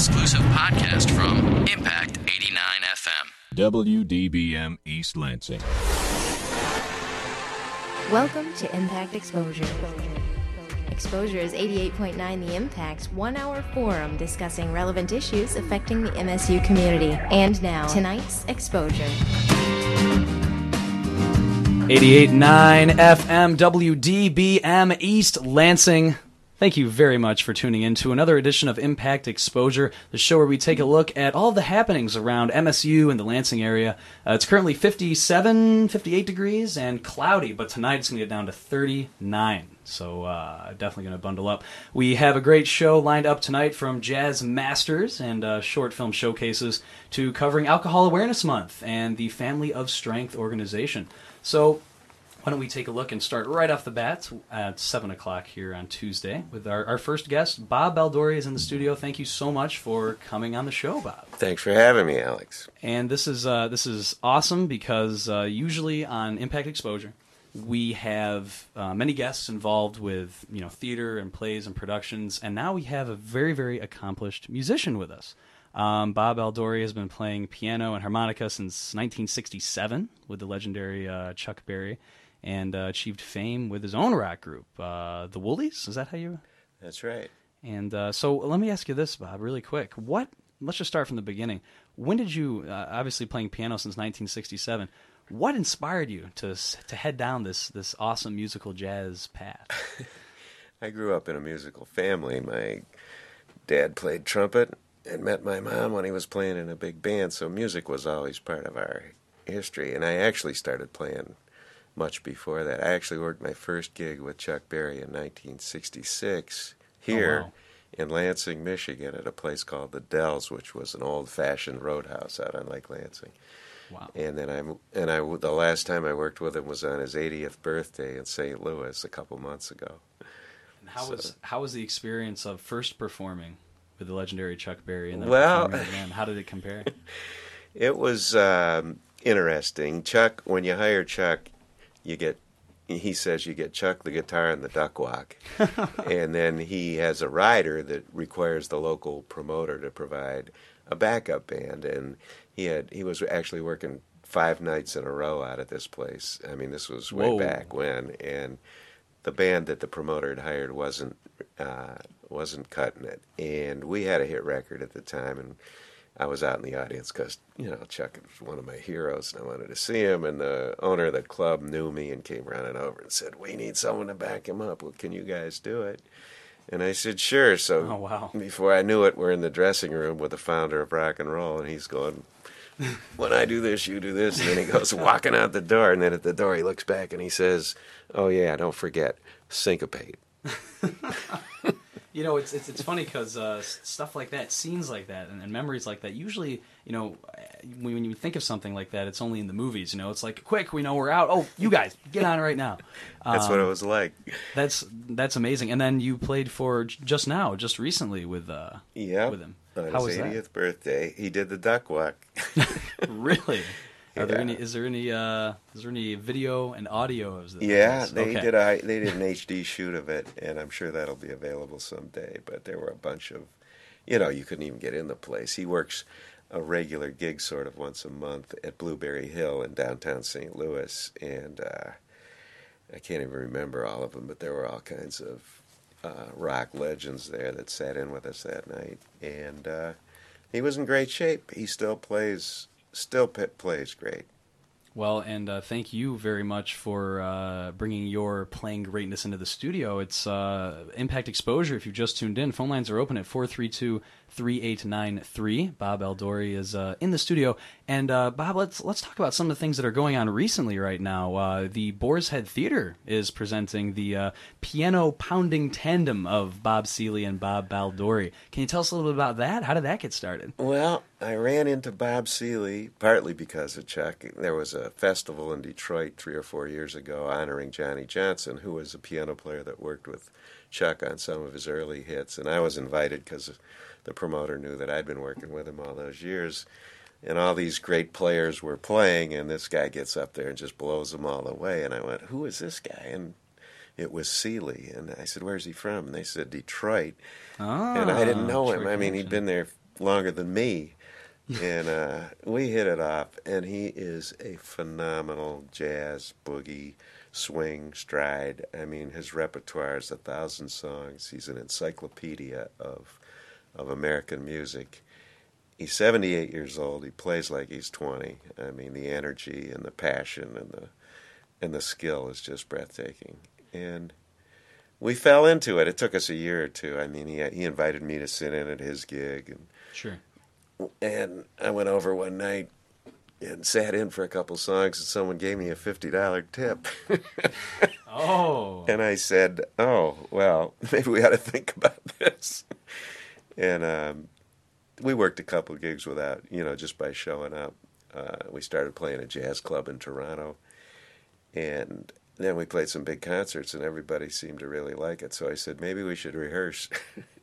exclusive podcast from Impact 89 FM. WDBM East Lansing. Welcome to Impact Exposure. Exposure is 88.9 The Impact's one hour forum discussing relevant issues affecting the MSU community. And now, tonight's Exposure. 88.9 FM WDBM East Lansing. Thank you very much for tuning in to another edition of Impact Exposure, the show where we take a look at all the happenings around MSU and the Lansing area. Uh, it's currently 57, 58 degrees and cloudy, but tonight it's going to get down to 39. So uh, definitely going to bundle up. We have a great show lined up tonight from Jazz Masters and uh, short film showcases to covering Alcohol Awareness Month and the Family of Strength organization. So why don't we take a look and start right off the bat at 7 o'clock here on Tuesday with our, our first guest. Bob Baldori is in the studio. Thank you so much for coming on the show, Bob. Thanks for having me, Alex. And this is, uh, this is awesome because uh, usually on Impact Exposure, we have uh, many guests involved with you know theater and plays and productions, and now we have a very very accomplished musician with us. Um, Bob Baldori has been playing piano and harmonica since 1967 with the legendary uh, Chuck Berry, and uh, achieved fame with his own rock group, uh, the Woolies. Is that how you? That's right. And uh, so let me ask you this, Bob, really quick. What? Let's just start from the beginning. When did you, uh, obviously playing piano since 1967? What inspired you to to head down this this awesome musical jazz path? I grew up in a musical family. My dad played trumpet and met my mom when he was playing in a big band, so music was always part of our history. And I actually started playing much before that. I actually worked my first gig with Chuck Berry in 1966 here Oh, wow. in Lansing, Michigan, at a place called the Dells, which was an old-fashioned roadhouse out on Lake Lansing. Wow. And then I'm and I the last time I worked with him was on his 80th birthday in St. Louis a couple months ago. And how was how was the experience of first performing with the legendary Chuck Berry and then Well- again? How did it compare? It was um, interesting. Chuck, when you hire Chuck, you get he says you get Chuck the guitar and the duck walk, and then he has a rider that requires the local promoter to provide a backup band, and he had he was actually working five nights in a row out at this place. I mean, this was way Whoa. back when, and the band that the promoter had hired wasn't uh, wasn't cutting it, and we had a hit record at the time, and I was out in the audience because you know Chuck was one of my heroes, and I wanted to see him. And the owner of the club knew me and came running over and said, "We need someone to back him up. Well, can you guys do it?" And I said, "Sure." So Oh, wow. before I knew it, we're in the dressing room with the founder of rock and roll, and he's going. When I do this, you do this, and then he goes walking out the door, and then at the door he looks back and he says, "Oh yeah, don't forget syncopate." You know, it's it's, it's funny because uh, stuff like that, scenes like that, and, and memories like that. Usually, you know, when, you think of something like that, it's only in the movies. You know, it's like, quick, we know we're out. Oh, you guys, get on right now. That's what Um, it was like. That's that's amazing. And then you played for j- just now, just recently with uh, Yeah. with him. On How his was that? 80th birthday, he did the duck walk. really? Are there Yeah. any? Is there any? Uh, is there any video and audio of this? Yeah, they Okay. did a they did an HD shoot of it, and I'm sure that'll be available someday. But there were a bunch of, you know, you couldn't even get in the place. He works a regular gig sort of once a month at Blueberry Hill in downtown St. Louis, and uh, I can't even remember all of them, but there were all kinds of uh, rock legends there that sat in with us that night, and uh, he was in great shape. He still plays, still p- plays great. Well, and uh, thank you very much for uh, bringing your playing greatness into the studio. It's uh, Impact Exposure. If you've just tuned in, phone lines are open at 432 3893. Bob Baldori is uh, in the studio. And uh, Bob, let's let's talk about some of the things that are going on recently right now. Uh, the Boar's Head Theater is presenting the uh, piano pounding tandem of Bob Seeley and Bob Baldori. Can you tell us a little bit about that? How did that get started? Well, I ran into Bob Seeley partly because of Chuck. There was a festival in Detroit three or four years ago honoring Johnny Johnson, who was a piano player that worked with Chuck on some of his early hits. And I was invited because the promoter knew that I'd been working with him all those years. And all these great players were playing, and this guy gets up there and just blows them all away. And I went, Who is this guy? And it was Seeley. And I said, Where's he from? And they said, Detroit. Oh, and I ah, didn't know him. I mean, he'd been there longer than me, and uh, we hit it off. And he is a phenomenal jazz boogie swing stride. I mean, his repertoire is a thousand songs. He's an encyclopedia of of American music. He's 78 years old. He plays like he's 20. I mean, the energy and the passion and the and the skill is just breathtaking. And we fell into it. It took us a year or two. I mean, he he invited me to sit in at his gig, and Sure. And I went over one night and sat in for a couple songs, and someone gave me a fifty dollar tip, Oh. and I said, "Oh, well, maybe we ought to think about this." And um, we worked a couple gigs without, you know, just by showing up. Uh, we started playing a jazz club in Toronto, and then we played some big concerts, and everybody seemed to really like it. So I said, maybe we should rehearse.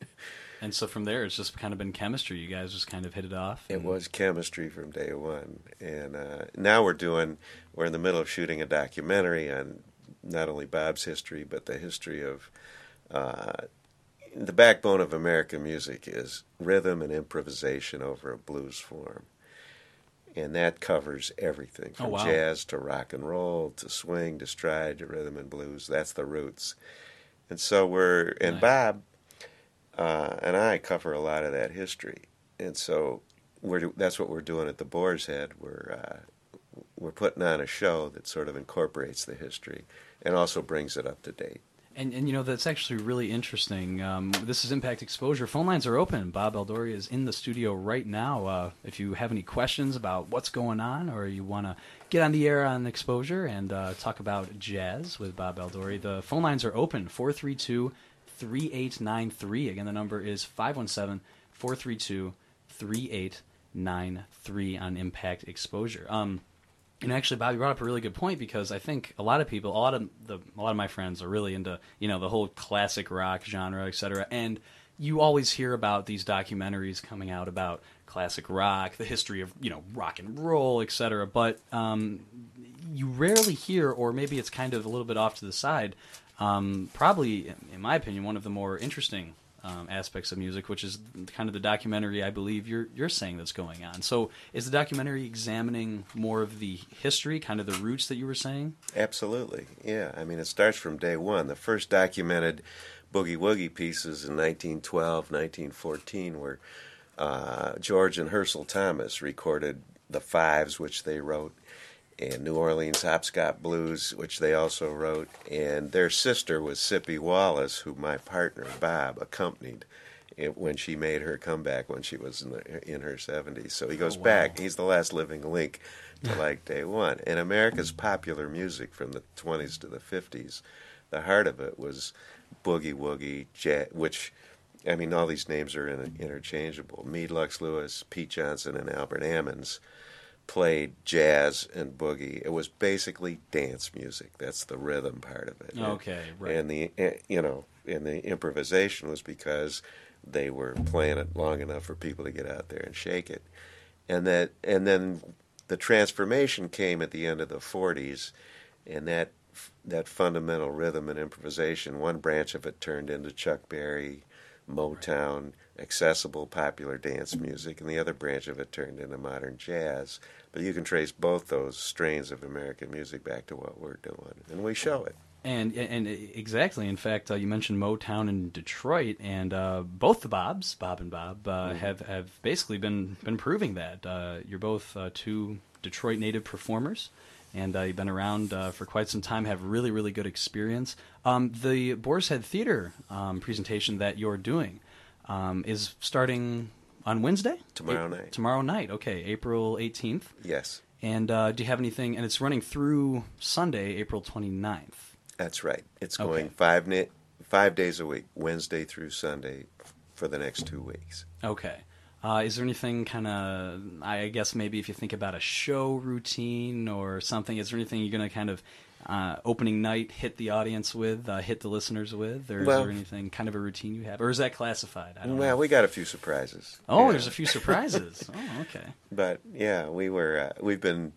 And so from there, it's just kind of been chemistry. You guys just kind of hit it off. It was chemistry from day one, and uh, now we're doing. We're in the middle of shooting a documentary on not only Bob's history but the history of. Uh, the backbone of American music is rhythm and improvisation over a blues form, and that covers everything Oh, from wow. jazz to rock and roll to swing to stride to rhythm and blues. That's the roots, and so we're and Nice. Bob uh, and I cover a lot of that history, and so we're that's what we're doing at the Boar's Head. We're uh, we're putting on a show that sort of incorporates the history and also brings it up to date. And, and you know that's actually really interesting. Um, this is Impact Exposure. Phone lines are open. Bob Baldori is in the studio right now. Uh, if you have any questions about what's going on, or you want to get on the air on Exposure and uh, talk about jazz with Bob Baldori, the phone lines are open. 432 3893. Again, the number is 517 432 3893 on Impact Exposure. Um, and actually, Bob, you brought up a really good point because I think a lot of people, a lot of the, a lot of my friends are really into, you know, the whole classic rock genre, et cetera. And you always hear about these documentaries coming out about classic rock, the history of, you know, rock and roll, et cetera. But um, you rarely hear, or maybe it's kind of a little bit off to the side. Um, probably, in my opinion, one of the more interesting um, aspects of music, which is kind of the documentary I believe you're you're saying that's going on. So, is the documentary examining more of the history, kind of the roots that you were saying? Absolutely, yeah. I mean, it starts from day one. The first documented boogie woogie pieces in 1912, 1914 were uh, George and Hersal Thomas recorded the fives, which they wrote, and New Orleans Hopscotch Blues, which they also wrote, and their sister was Sippie Wallace, who my partner Bob accompanied when she made her comeback when she was in, the, in her 70s. So he oh, goes wow. back. He's the last living link to like day one. And America's popular music from the 20s to the 50s, the heart of it was boogie woogie, jazz, which, I mean, all these names are in, interchangeable. Meade Lux Lewis, Pete Johnson, and Albert Ammons played jazz and boogie. It was basically dance music. That's the rhythm part of it. Okay, right. And the eh, you know, and the improvisation was because they were playing it long enough for people to get out there and shake it. And that and then the transformation came at the end of the 40s and that that fundamental rhythm and improvisation, one branch of it turned into Chuck Berry, Motown, accessible popular dance music, and the other branch of it turned into modern jazz. But you can trace both those strains of American music back to what we're doing, and we show it. And and exactly. In fact, uh, you mentioned Motown in Detroit, and uh, both the Bobs, Bob and Bob, uh, have have basically been been proving that. Uh, you're both uh, two Detroit native performers, and uh, you've been around uh, for quite some time. Have really really good experience. Um, the Boar's Head Theater um, presentation that you're doing um, is starting on Wednesday. Tomorrow A- night. Tomorrow night. Okay, April 18th. Yes, And uh, do you have anything? And it's running through Sunday, April 29th. that's right. It's Okay. going five ni- five days a week, Wednesday through Sunday, for the next two weeks. Okay. Uh, is there anything kind of, I guess maybe if you think about a show routine or something, is there anything you're going to kind of uh, opening night hit the audience with, uh, hit the listeners with? Or is there anything kind of a routine you have? Or is that classified? I don't Well, know. we got a few surprises. oh, Yeah. there's a few surprises. oh, okay. But yeah, we were uh, we've been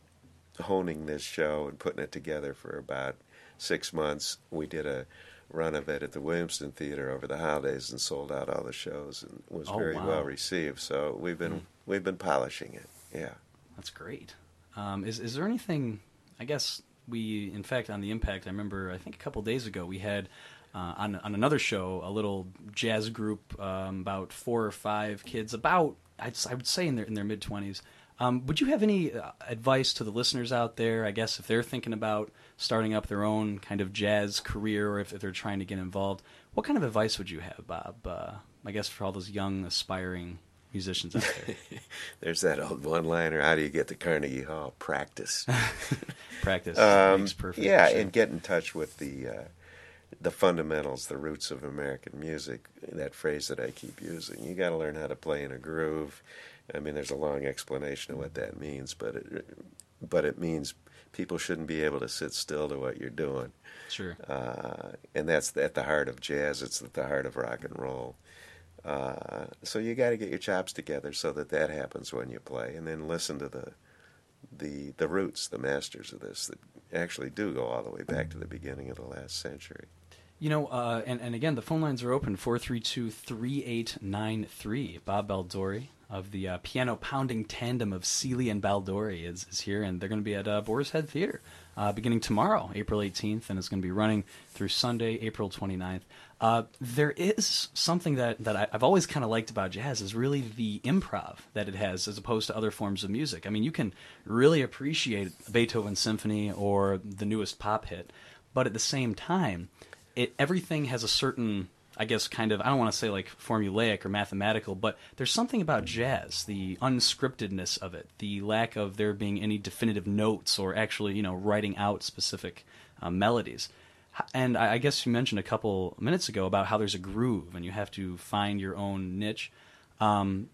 honing this show and putting it together for about six months. We did a run of it at the Williamston Theater over the holidays and sold out all the shows and was Oh, very wow. well received. So we've been Mm. we've been polishing it. Yeah. That's great. Um, is is there anything? I guess we, in fact, on the Impact, I remember. I think a couple days ago we had uh, on on another show a little jazz group, um, about four or five kids, about I'd, I would say in their in their mid twenties. Um, would you have any uh, advice to the listeners out there? I guess if they're thinking about starting up their own kind of jazz career, or if, if they're trying to get involved, what kind of advice would you have, Bob? Uh, I guess for all those young aspiring musicians out there, There's that old one-liner. How do you get to Carnegie Hall? Practice. practice Um, makes perfect. yeah, sure. and get in touch with the uh, the fundamentals, the roots of American music. That phrase that I keep using. You got to learn how to play in a groove. I mean, there's a long explanation of what that means, but it, but it means people shouldn't be able to sit still to what you're doing. sure. Uh, and that's at the heart of jazz. It's at the heart of rock and roll. Uh, so you got to get your chops together so that that happens when you play, and then listen to the the the roots, the masters of this that actually do go all the way back to the beginning of the last century. You know, uh, and, and again, the phone lines are open 432 3893. Bob Baldori of the uh, piano pounding tandem of Seeley and Baldori is, is here, and they're going to be at uh, Boar's Head Theater uh, beginning tomorrow, April 18th, and it's going to be running through Sunday, April 29th. Uh, there is something that, that I, I've always kind of liked about jazz is really the improv that it has as opposed to other forms of music. I mean, you can really appreciate Beethoven's symphony or the newest pop hit, but at the same time, it everything has a certain I guess kind of I don't want to say like formulaic or mathematical, but there's something about jazz, the unscriptedness of it, the lack of there being any definitive notes or actually you know writing out specific uh, melodies. And I I guess you mentioned a couple minutes ago about how there's a groove and you have to find your own niche. Um,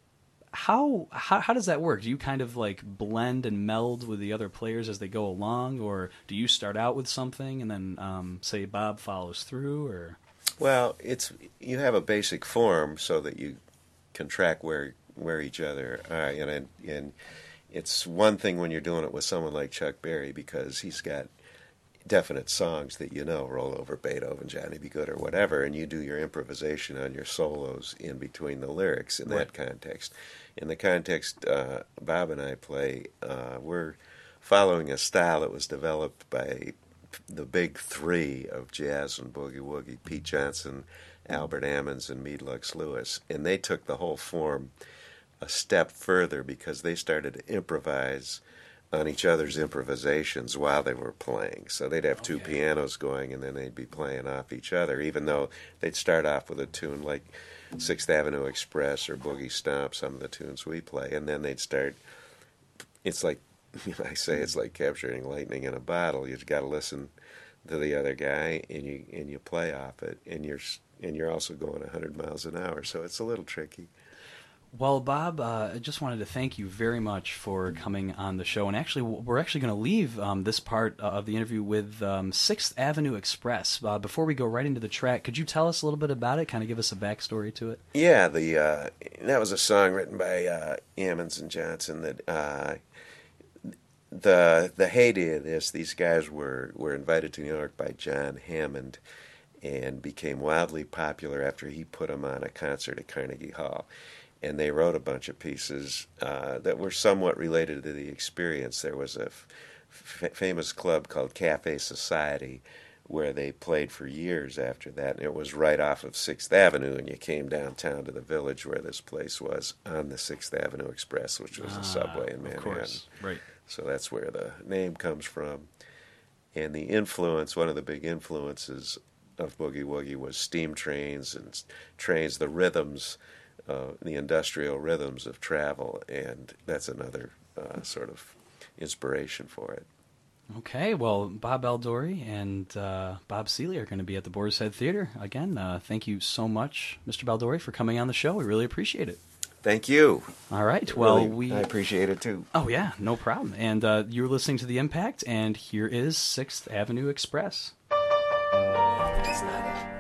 how, how how does that work? Do you kind of like blend and meld with the other players as they go along, or do you start out with something and then um, say Bob follows through, or Well, it's you have a basic form so that you can track where where each other are, and and it's one thing when you're doing it with someone like Chuck Berry because he's got definite songs that you know roll over Beethoven, Johnny B. Goode, or whatever, and you do your improvisation on your solos in between the lyrics in that context. In the context uh, Bob and I play, uh, we're following a style that was developed by the big three of jazz and boogie woogie: Pete Johnson, Albert Ammons, and Meade Lux Lewis, and they took the whole form a step further because they started to improvise on each other's improvisations while they were playing. So they'd have two pianos going and then they'd be playing off each other, even though they'd start off with a tune like Sixth Avenue Express or Boogie Stomp, some of the tunes we play, and then they'd start. It's like I say, it's like capturing lightning in a bottle. You've got to listen to the other guy, and you and you play off it, and you're and you're also going 100 miles an hour, so it's a little tricky. Well, Bob, uh, I just wanted to thank you very much for coming on the show. And actually, we're actually going to leave um, this part of the interview with um, Sixth Avenue Express. Uh, before we go right into the track, could you tell us a little bit about it? Kind of give us a backstory to it. Yeah, the uh, that was a song written by uh, Ammons and Johnson. That uh, the the heyday of this, these guys were were invited to New York by John Hammond, and became wildly popular after he put them on a concert at Carnegie Hall. And they wrote a bunch of pieces uh, that were somewhat related to the experience. There was a f- f- famous club called Cafe Society where they played for years after that. And it was right off of Sixth Avenue, and you came downtown to the village where this place was on the Sixth Avenue Express, which was a subway in Ah, Of Manhattan. course, right. So that's where the name comes from. And the influence, one of the big influences of Boogie Woogie was steam trains and trains, the rhythms, uh, the industrial rhythms of travel. And that's another uh, sort of inspiration for it. Okay, well, Bob Baldori and uh, Bob Seeley are going to be at the Boar's Head Theater. Again, uh, thank you so much, Mr. Baldori, for coming on the show. We really appreciate it. Thank you. All right, well, Really, we. I appreciate it too. Oh, yeah, no problem. And uh, you're listening to The Impact, and here is Sixth Avenue Express. That's not it.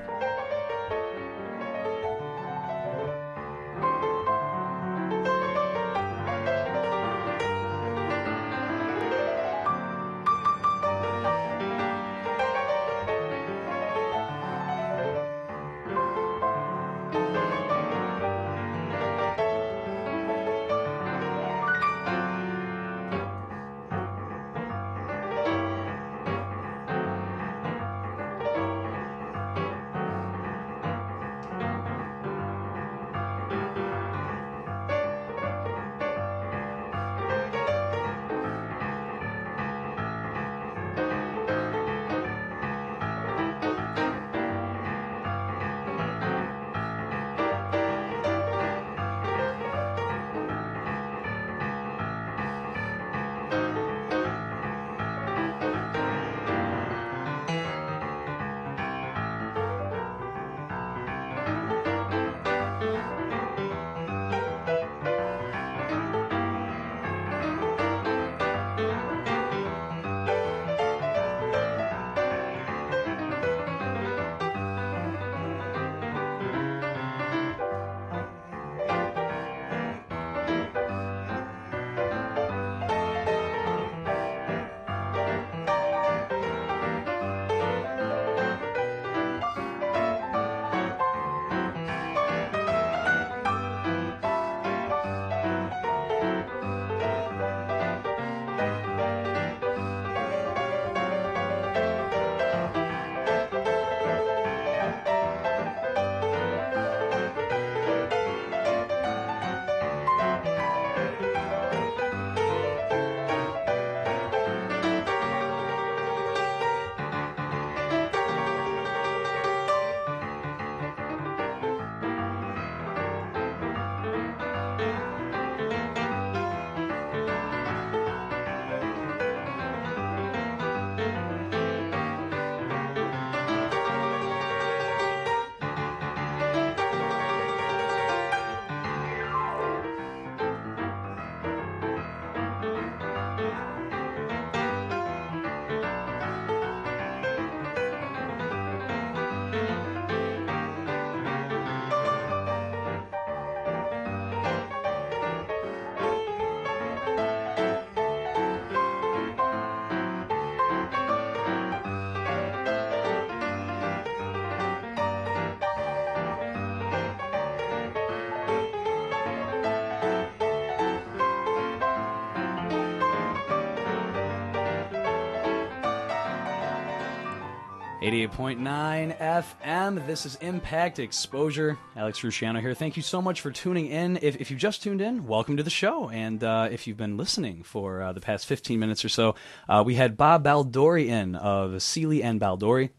88.9 FM. This is Impact Exposure. Alex Rusciano here. Thank you so much for tuning in. If, if you just tuned in, welcome to the show. And uh, if you've been listening for uh, the past 15 minutes or so, uh, we had Bob Baldori in of Seeley and Baldori.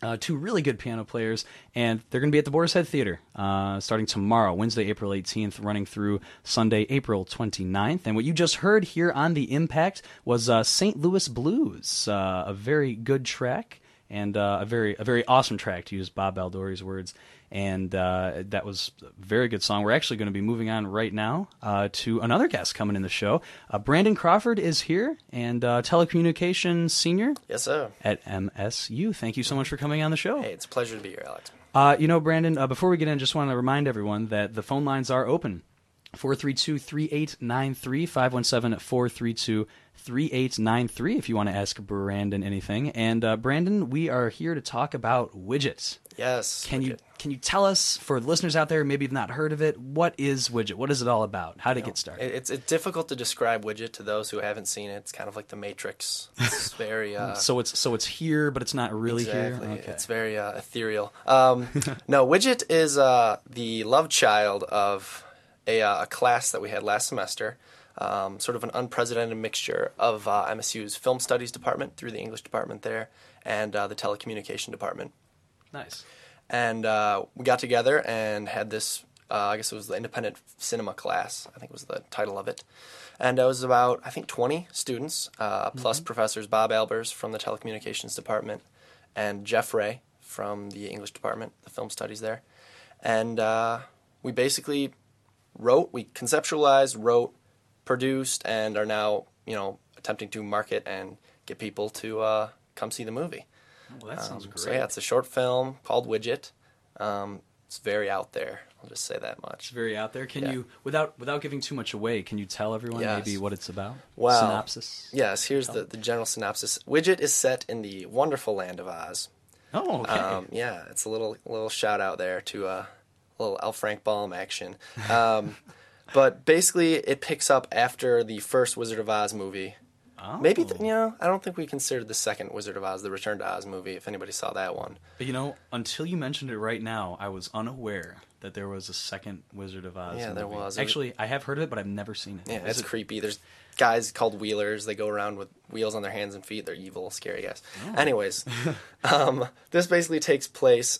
Uh, two really good piano players, and they're going to be at the Boar's Head Theater uh, starting tomorrow, Wednesday, April 18th, running through Sunday, April 29th. And what you just heard here on The Impact was uh, St. Louis Blues, uh, a very good track and uh, a very a very awesome track to use Bob Baldori's words. And uh, that was a very good song. We're actually going to be moving on right now uh, to another guest coming in the show. Uh, Brandon Crawford is here, and uh, telecommunications senior Yes, sir. at MSU. Thank you so much for coming on the show. Hey, it's a pleasure to be here, Alex. Uh, you know, Brandon, uh, before we get in, just want to remind everyone that the phone lines are open. 432-3893, 517-432-3893 if you want to ask Brandon anything. And uh, Brandon, we are here to talk about widgets. Yes. Can you can you tell us for the listeners out there maybe have not heard of it, what is widget? What is it all about? How did it get started? It's, it's difficult to describe widget to those who haven't seen it. It's kind of like the Matrix. It's very uh, so it's so it's here but it's not really exactly. here. Okay. It's very uh, ethereal. Um, no, widget is uh, the love child of a, uh, a class that we had last semester. Um, sort of an unprecedented mixture of uh, MSU's film studies department through the English department there and uh, the telecommunication department. nice. and uh, we got together and had this. Uh, I guess it was the independent cinema class. I think was the title of it, and it was about I think 20 students uh, plus professors Bob Albers from the telecommunications department and Jeff Ray from the English department, the film studies there, and uh, we basically wrote, we conceptualized, wrote, produced, and are now you know attempting to market and get people to uh, come see the movie. Well, that sounds Um, great. So yeah, it's a short film called Widget. Um, it's very out there. I'll just say that much. It's very out there. Can Yeah. you, without without giving too much away, can you tell everyone Yes. maybe what it's about? Well, Synopsis. Yes, here's the, the general synopsis. Widget is set in the wonderful land of Oz. Oh, okay. Um, yeah, it's a little little shout out there to uh, little L. Frank Baum action. Um, but basically, it picks up after the first Wizard of Oz movie. oh. Maybe th- you know, I don't think we considered the second Wizard of Oz, the Return to Oz movie. If anybody saw that one, But you know, until you mentioned it right now, I was unaware that there was a second Wizard of Oz. Yeah, there movie. was. It was- Actually, I have heard of it, but I've never seen it. Yeah, it's it- creepy. There's guys called wheelers. They go around with wheels on their hands and feet. They're evil, scary guys. Oh. Anyways, um, this basically takes place,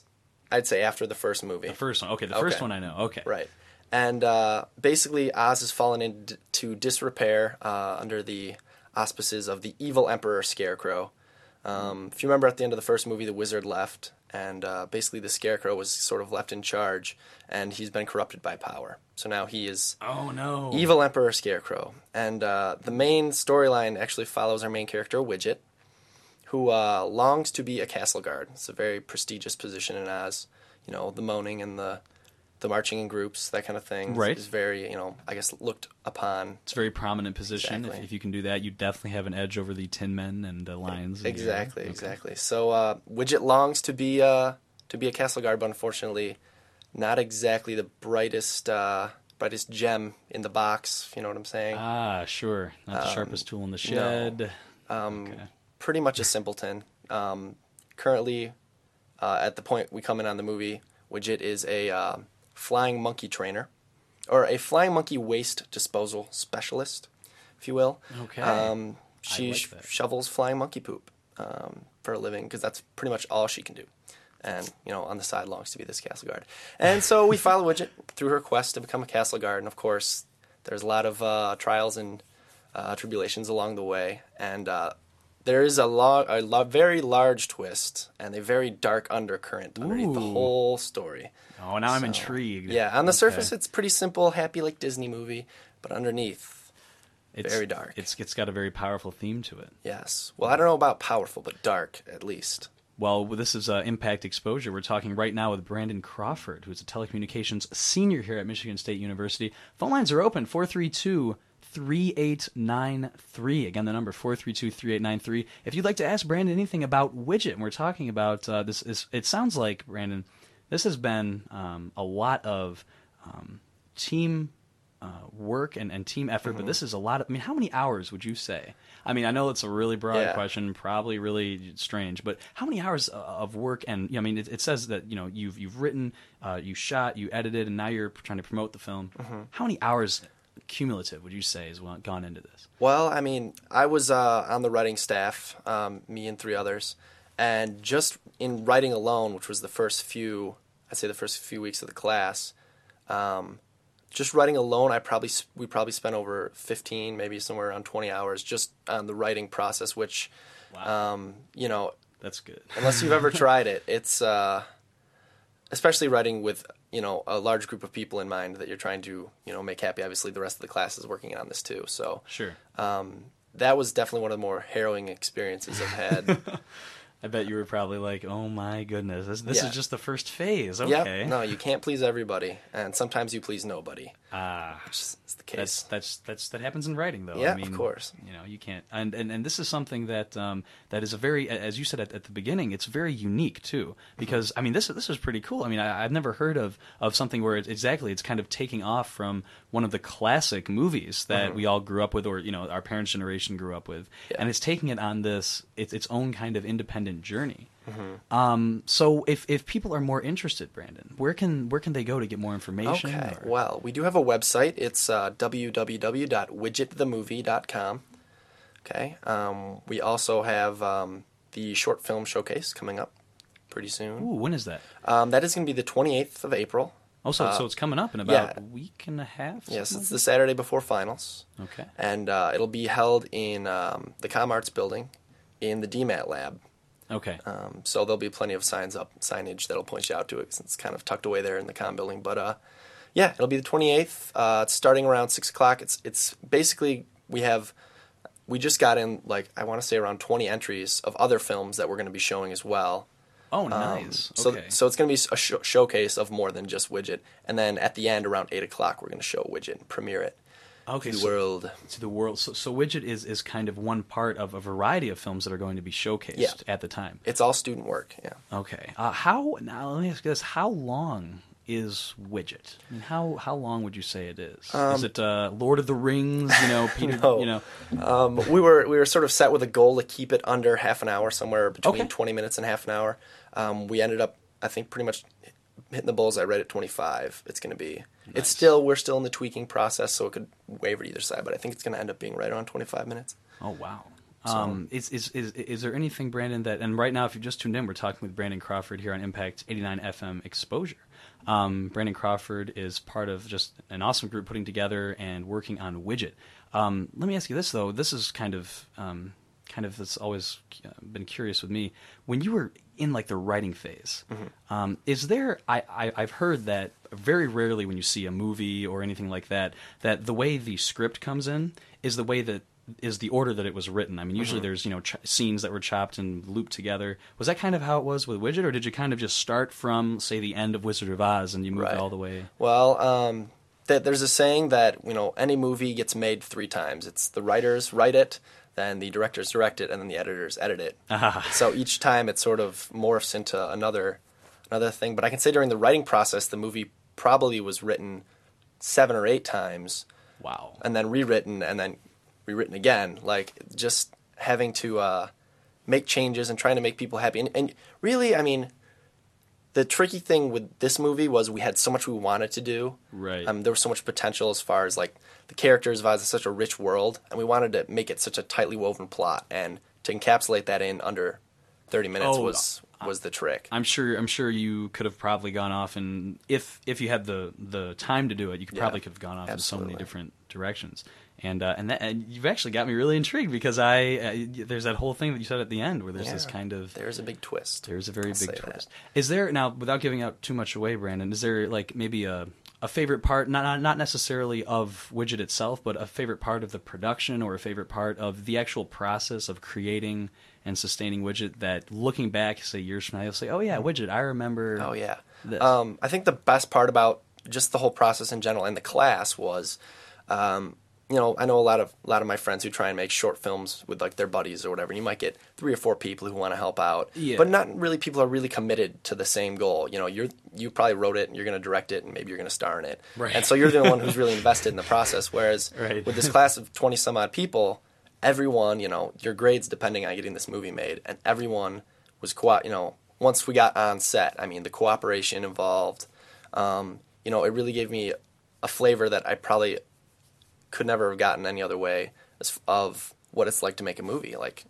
I'd say, after the first movie. The first one. Okay, the first Okay. one I know. Okay. Right. And uh, basically, Oz has fallen into disrepair uh, under the auspices of the evil Emperor Scarecrow. Um, if you remember at the end of the first movie, the wizard left, and uh, basically the Scarecrow was sort of left in charge, and he's been corrupted by power. So now he is Oh no. Evil Emperor Scarecrow. And uh, the main storyline actually follows our main character, Widget, who uh, longs to be a castle guard. It's a very prestigious position in Oz. You know, the moaning and the the marching in groups, that kind of thing, Right. is very, you know, I guess looked upon. It's a very prominent position. If, Exactly. if you can do that, you definitely have an edge over the Tin Men and the Lions. Exactly, Okay. exactly. So uh, Widget longs to be uh, to be a castle guard, but unfortunately, not exactly the brightest uh, brightest gem in the box. You know what I'm saying? Ah, sure. Not the sharpest tool in the shed. um, Okay. Pretty much a simpleton. Um, currently, uh, at the point we come in on the movie, Widget is a uh, flying monkey trainer, or a flying monkey waste disposal specialist, if you will. Okay. Um, she like sh- shovels flying monkey poop um, for a living because that's pretty much all she can do. And you know, on the side longs to be this castle guard. And so we follow Widget through her quest to become a castle guard. And of course, there's a lot of uh, trials and uh, tribulations along the way. And uh, there is a, lo- a lo- very large twist and a very dark undercurrent underneath the whole story. Oh, now I'm intrigued. Yeah, on the Okay. surface, it's pretty simple, happy like Disney movie, but underneath, It's very dark. It's it's got a very powerful theme to it. yes. Well, I don't know about powerful, but dark at least. Well, this is uh, Impact Exposure. We're talking right now with Brandon Crawford, who's a telecommunications senior here at Michigan State University. Phone lines are open 432 3893. Again, the number 432 3893. If you'd like to ask Brandon anything about Widget, and we're talking about uh, this, is, it sounds like, Brandon, this has been um, a lot of um, team uh, work and, and team effort, Mm-hmm. but this is a lot of. I mean, how many hours would you say? I mean, I know it's a really broad Yeah. question, probably really strange, but how many hours uh, of work? And you know, I mean, it, it says that you know you've you've written, uh, you shot, you edited, and now you're trying to promote the film. Mm-hmm. How many hours cumulative would you say has gone into this? Well, I mean, I was uh, on the writing staff, um, me and three others, and just in writing alone, which was the first few, I'd say the first few weeks of the class, um, just writing alone, I probably we probably spent over fifteen, maybe somewhere around twenty hours just on the writing process. Which, um, you know, That's good. unless you've ever tried it, it's uh, especially writing with you know a large group of people in mind that you're trying to you know make happy. Obviously, the rest of the class is working on this too, so Sure. um, that was definitely one of the more harrowing experiences I've had. I bet you were probably like, "Oh my goodness, this, this Yeah. is just the first phase." Okay. Yep. No, you can't please everybody, and sometimes you please nobody. Ah, is the case. that's that's that happens in writing, though. Yeah, I of course. You know, you can't, and and, and this is something that um, that is a very, as you said at, at the beginning, it's very unique too. Because I mean, this this is pretty cool. I mean, I, I've never heard of of something where it's exactly it's kind of taking off from one of the classic movies that we all grew up with, or you know, our parents' generation grew up with, Yeah. and it's taking it on this its its own kind of independent journey. Um, so if if people are more interested, Brandon, where can where can they go to get more information? Okay. or- Well, we do have a website. It's uh, www.widgetthemovie.com. Okay. Um, we also have um, the short film showcase coming up pretty soon. Ooh, when is that? Um, that is going to be the 28th of April. Oh, so, Uh, so it's coming up in about yeah. a week and a half? Yes, it's the Saturday before finals. Okay. And uh, it'll be held in um, the Com Arts building in the DMAT lab. Okay. Um, so there'll be plenty of signs up, signage that'll point you out to it since it's kind of tucked away there in the com building. But uh, yeah, it'll be the 28th. Uh, it's starting around six o'clock. It's it's basically we have we just got in like I want to say around 20 entries of other films that we're going to be showing as well. Oh, Um, nice. So okay. so it's going to be a sh- showcase of more than just Widget, and then at the end around eight o'clock we're going to show Widget and premiere it okay, to the so, world. to the world. So, so Widget is, is kind of one part of a variety of films that are going to be showcased Yeah. at the time. It's all student work. Yeah. Okay. Uh, how now? Let me ask you this: How long is Widget? I mean, how how long would you say it is? is it uh, Lord of the Rings? You know, Peter. Um, No. You know. Um, we were we were sort of set with a goal to keep it under half an hour, somewhere between Okay. 20 minutes and half an hour. Um, we ended up, I think, pretty much hitting the bullseye right at 25. It's going to be. It's still we're still in the tweaking process, so it could waver either side, but I think it's going to end up being right around 25 minutes. Oh wow. Um, is, is is is there anything, Brandon? That and right now, if you just tuned in, we're talking with Brandon Crawford here on Impact 89 FM Exposure. Um, Brandon Crawford is part of just an awesome group putting together and working on Widget. Um, let me ask you this though. This is kind of um, kind of that's always uh, been curious with me. When you were in like the writing phase, um, is there? I, I I've heard that very rarely when you see a movie or anything like that, that the way the script comes in is the way that is the order that it was written. I mean, usually there's you know ch- scenes that were chopped and looped together. Was that kind of how it was with Widget, or did you kind of just start from say the end of Wizard of Oz and you moved Right. all the way? Well, um, th- there's a saying that you know any movie gets made three times. It's the writers write it, then the directors direct it, and then the editors edit it. Ah. So each time it sort of morphs into another another thing. But I can say during the writing process, the movie probably was written seven or eight times, Wow. and then rewritten, and then rewritten again. Like just having to uh, make changes and trying to make people happy. And, and really, I mean, the tricky thing with this movie was we had so much we wanted to do. Right. Um, there was so much potential as far as like the characters is such a rich world, and we wanted to make it such a tightly woven plot, and to encapsulate that in under thirty minutes Oh, was was the trick. I'm sure. I'm sure you could have probably gone off, and if if you had the the time to do it, you could Yeah, probably could have gone off in so many different directions. And uh, and that and you've actually got me really intrigued because I uh, there's that whole thing that you said at the end where there's this kind of There's a big twist. There's a very I'll big twist. Is there now, without giving out too much away, Brandon? Is there like maybe a a favorite part, not not- not necessarily of Widget itself, but a favorite part of the production or a favorite part of the actual process of creating and sustaining Widget that, looking back, say years from now, you'll say, "Oh yeah, Widget, I remember." Oh yeah. This. Um, I think the best part about just the whole process in general and the class was, um, you know, I know a lot of a lot of my friends who try and make short films with like their buddies or whatever. And you might get three or four people who want to help out, Yeah. but not really people are really committed to the same goal. You know, you're you probably wrote it and you're going to direct it and maybe you're going to star in it, Right. and so you're the one who's really invested in the process. Whereas Right. with this class of twenty some odd people, everyone, you know, your grades depending on getting this movie made, and everyone was co you know, once we got on set, I mean, the cooperation involved, um, you know, it really gave me a flavor that I probably could never have gotten any other way as, of what it's like to make a movie, like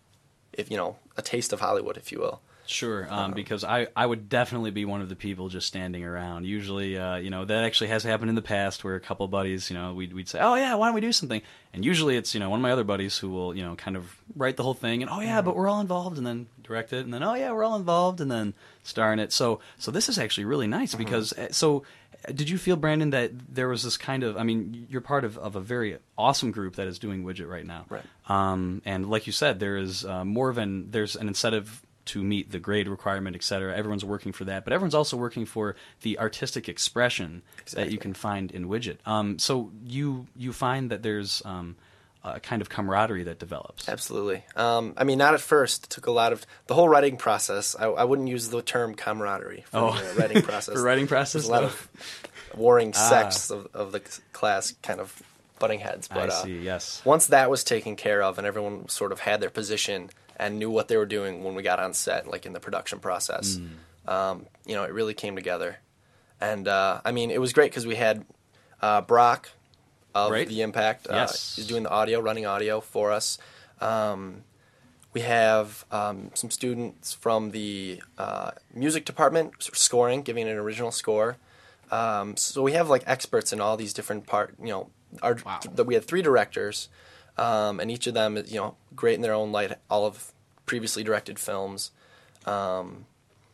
if you know, a taste of Hollywood, if you will. Sure, Uh-huh. um, because I, I would definitely be one of the people just standing around. Usually, uh, you know, that actually has happened in the past where a couple buddies, you know, we'd, we'd say, oh, yeah, why don't we do something? And usually it's, you know, one of my other buddies who will, you know, kind of write the whole thing and, oh, yeah, but we're all involved, and then direct it, and then, oh, yeah, we're all involved, and then star in it. So, so this is actually really nice because, uh, so did you feel, Brandon, that there was this kind of, I mean, you're part of, of a very awesome group that is doing Widget right now. Right. Um, and like you said, there is uh, more of an there's an incentive to meet the grade requirement, et cetera. Everyone's working for that, but everyone's also working for the artistic expression that you can find in Widget. Um, so you you find that there's um, a kind of camaraderie that develops. Absolutely. Um, I mean, not at first. It took a lot of the whole writing process. I, I wouldn't use the term camaraderie for Oh. the writing process. For writing process, There's a lot of warring Ah. sects of, of the class kind of butting heads. I But uh, see. Yes. once that was taken care of and everyone sort of had their position and knew what they were doing when we got on set, like in the production process, Hmm. um, you know, it really came together. And uh, I mean, it was great because we had uh, Brock of the Impact. Uh, Yes. he's doing the audio, running audio for us. Um, we have um, some students from the uh, music department scoring, giving an original score. Um, so we have like experts in all these different part. You know, our Wow. th- we had three directors, um, and each of them is you know great in their own light. All of previously directed films. Um,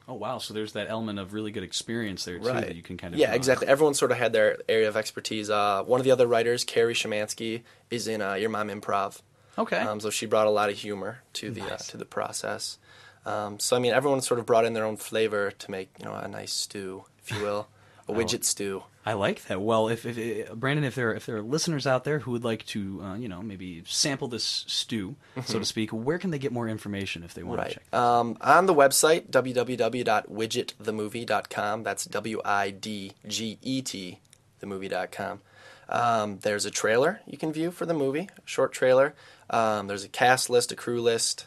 Oh wow! So there's that element of really good experience there too that you can kind of yeah, exactly. Everyone sort of had their area of expertise. Uh, one of the other writers, Carrie Shemansky, is in uh, Your Mom Improv. Okay. Um, so she brought a lot of humor to the uh, to the process. Um, so I mean, everyone sort of brought in their own flavor to make you know a nice stew, if you will, a widget stew. I like that. Well, if, if, Brandon, if there if there are listeners out there who would like to, uh, you know, maybe sample this stew, so to speak, where can they get more information if they want to Right. check? Um, on the website, www.widgetthemovie.com. That's W I D G E T, themovie.com. Um, there's a trailer you can view for the movie, a short trailer. Um, there's a cast list, a crew list.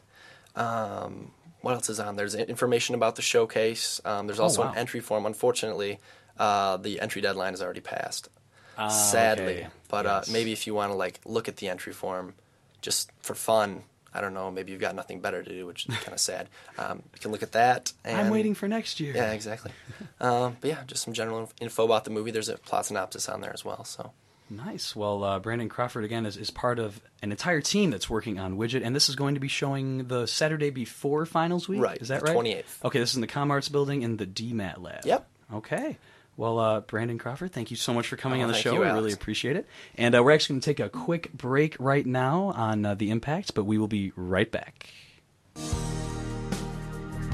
Um, what else is on? There's information about the showcase. Um, there's also Oh, wow. an entry form. Unfortunately, uh, the entry deadline has already passed. Ah, sadly. okay. But Yes. uh, maybe if you want to like look at the entry form, just for fun, I don't know. Maybe you've got nothing better to do, which is kind of sad. Um, you can look at that. And, I'm waiting for next year. Yeah, exactly. um, but yeah, just some general info about the movie. There's a plot synopsis on there as well. So Nice. Well, uh, Brandon Crawford again is, is part of an entire team that's working on Widget, and this is going to be showing the Saturday before finals week. Right, Is that the right? 28th. Okay, this is in the ComArts building in the DMAT lab. Yep. Okay. Well, uh, Brandon Crawford, thank you so much for coming Oh, on the show. you, I really appreciate it. And uh, we're actually going to take a quick break right now on uh, the Impact, but we will be right back.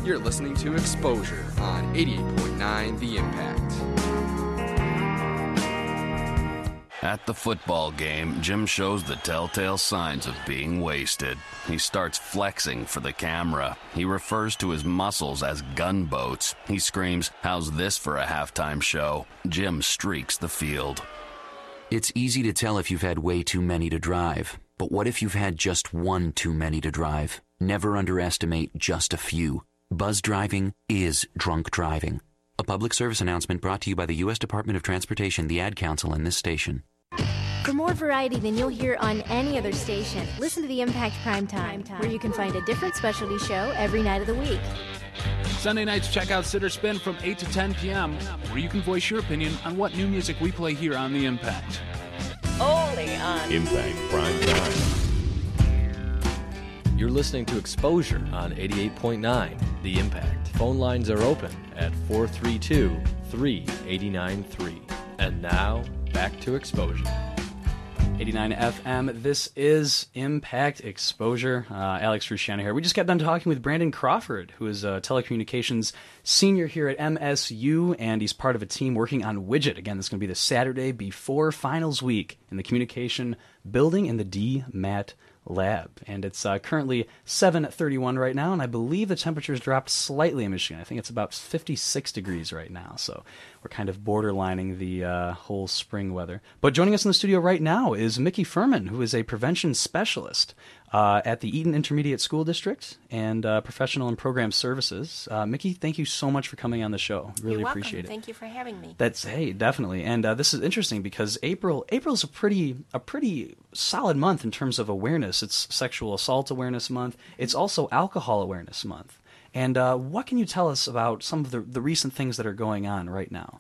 You're listening to Exposure on 88.9 The Impact. At the football game, Jim shows the telltale signs of being wasted. He starts flexing for the camera. He refers to his muscles as gunboats. He screams, How's this for a halftime show? Jim streaks the field. It's easy to tell if you've had way too many to drive. But what if you've had just one too many to drive? Never underestimate just a few. Buzz driving is drunk driving. A public service announcement brought to you by the U.S. Department of Transportation, the Ad Council, and this station. For more variety than you'll hear on any other station, listen to the Impact Prime Time, where you can find a different specialty show every night of the week. Sunday nights, check out Sitter Spin from 8 to 10 p.m., where you can voice your opinion on what new music we play here on The Impact. Only on Impact Prime Time. You're listening to Exposure on 88.9 The Impact. Phone lines are open at 432 3893. And now, back to Exposure. 89 FM. This is Impact Exposure. Uh, Alex Rusciano here. We just got done talking with Brandon Crawford, who is a telecommunications senior here at MSU, and he's part of a team working on Widget. Again, this is going to be the Saturday before finals week in the communication building in the DMAT lab. And it's uh, currently 7.31 right now, and I believe the temperature's dropped slightly in Michigan. I think it's about 56 degrees right now, so we're kind of borderlining the uh, whole spring weather. But joining us in the studio right now is Mickey Furman, who is a prevention specialist uh, at the Eaton Intermediate School District and uh, Professional and Program Services. Uh, Mickey, thank you so much for coming on the show. Really appreciate it. Thank you for having me. That's hey, definitely, and uh, this is interesting because April April's a pretty a pretty solid month in terms of awareness. It's Sexual Assault Awareness Month. It's also Alcohol Awareness Month. And uh, what can you tell us about some of the the recent things that are going on right now?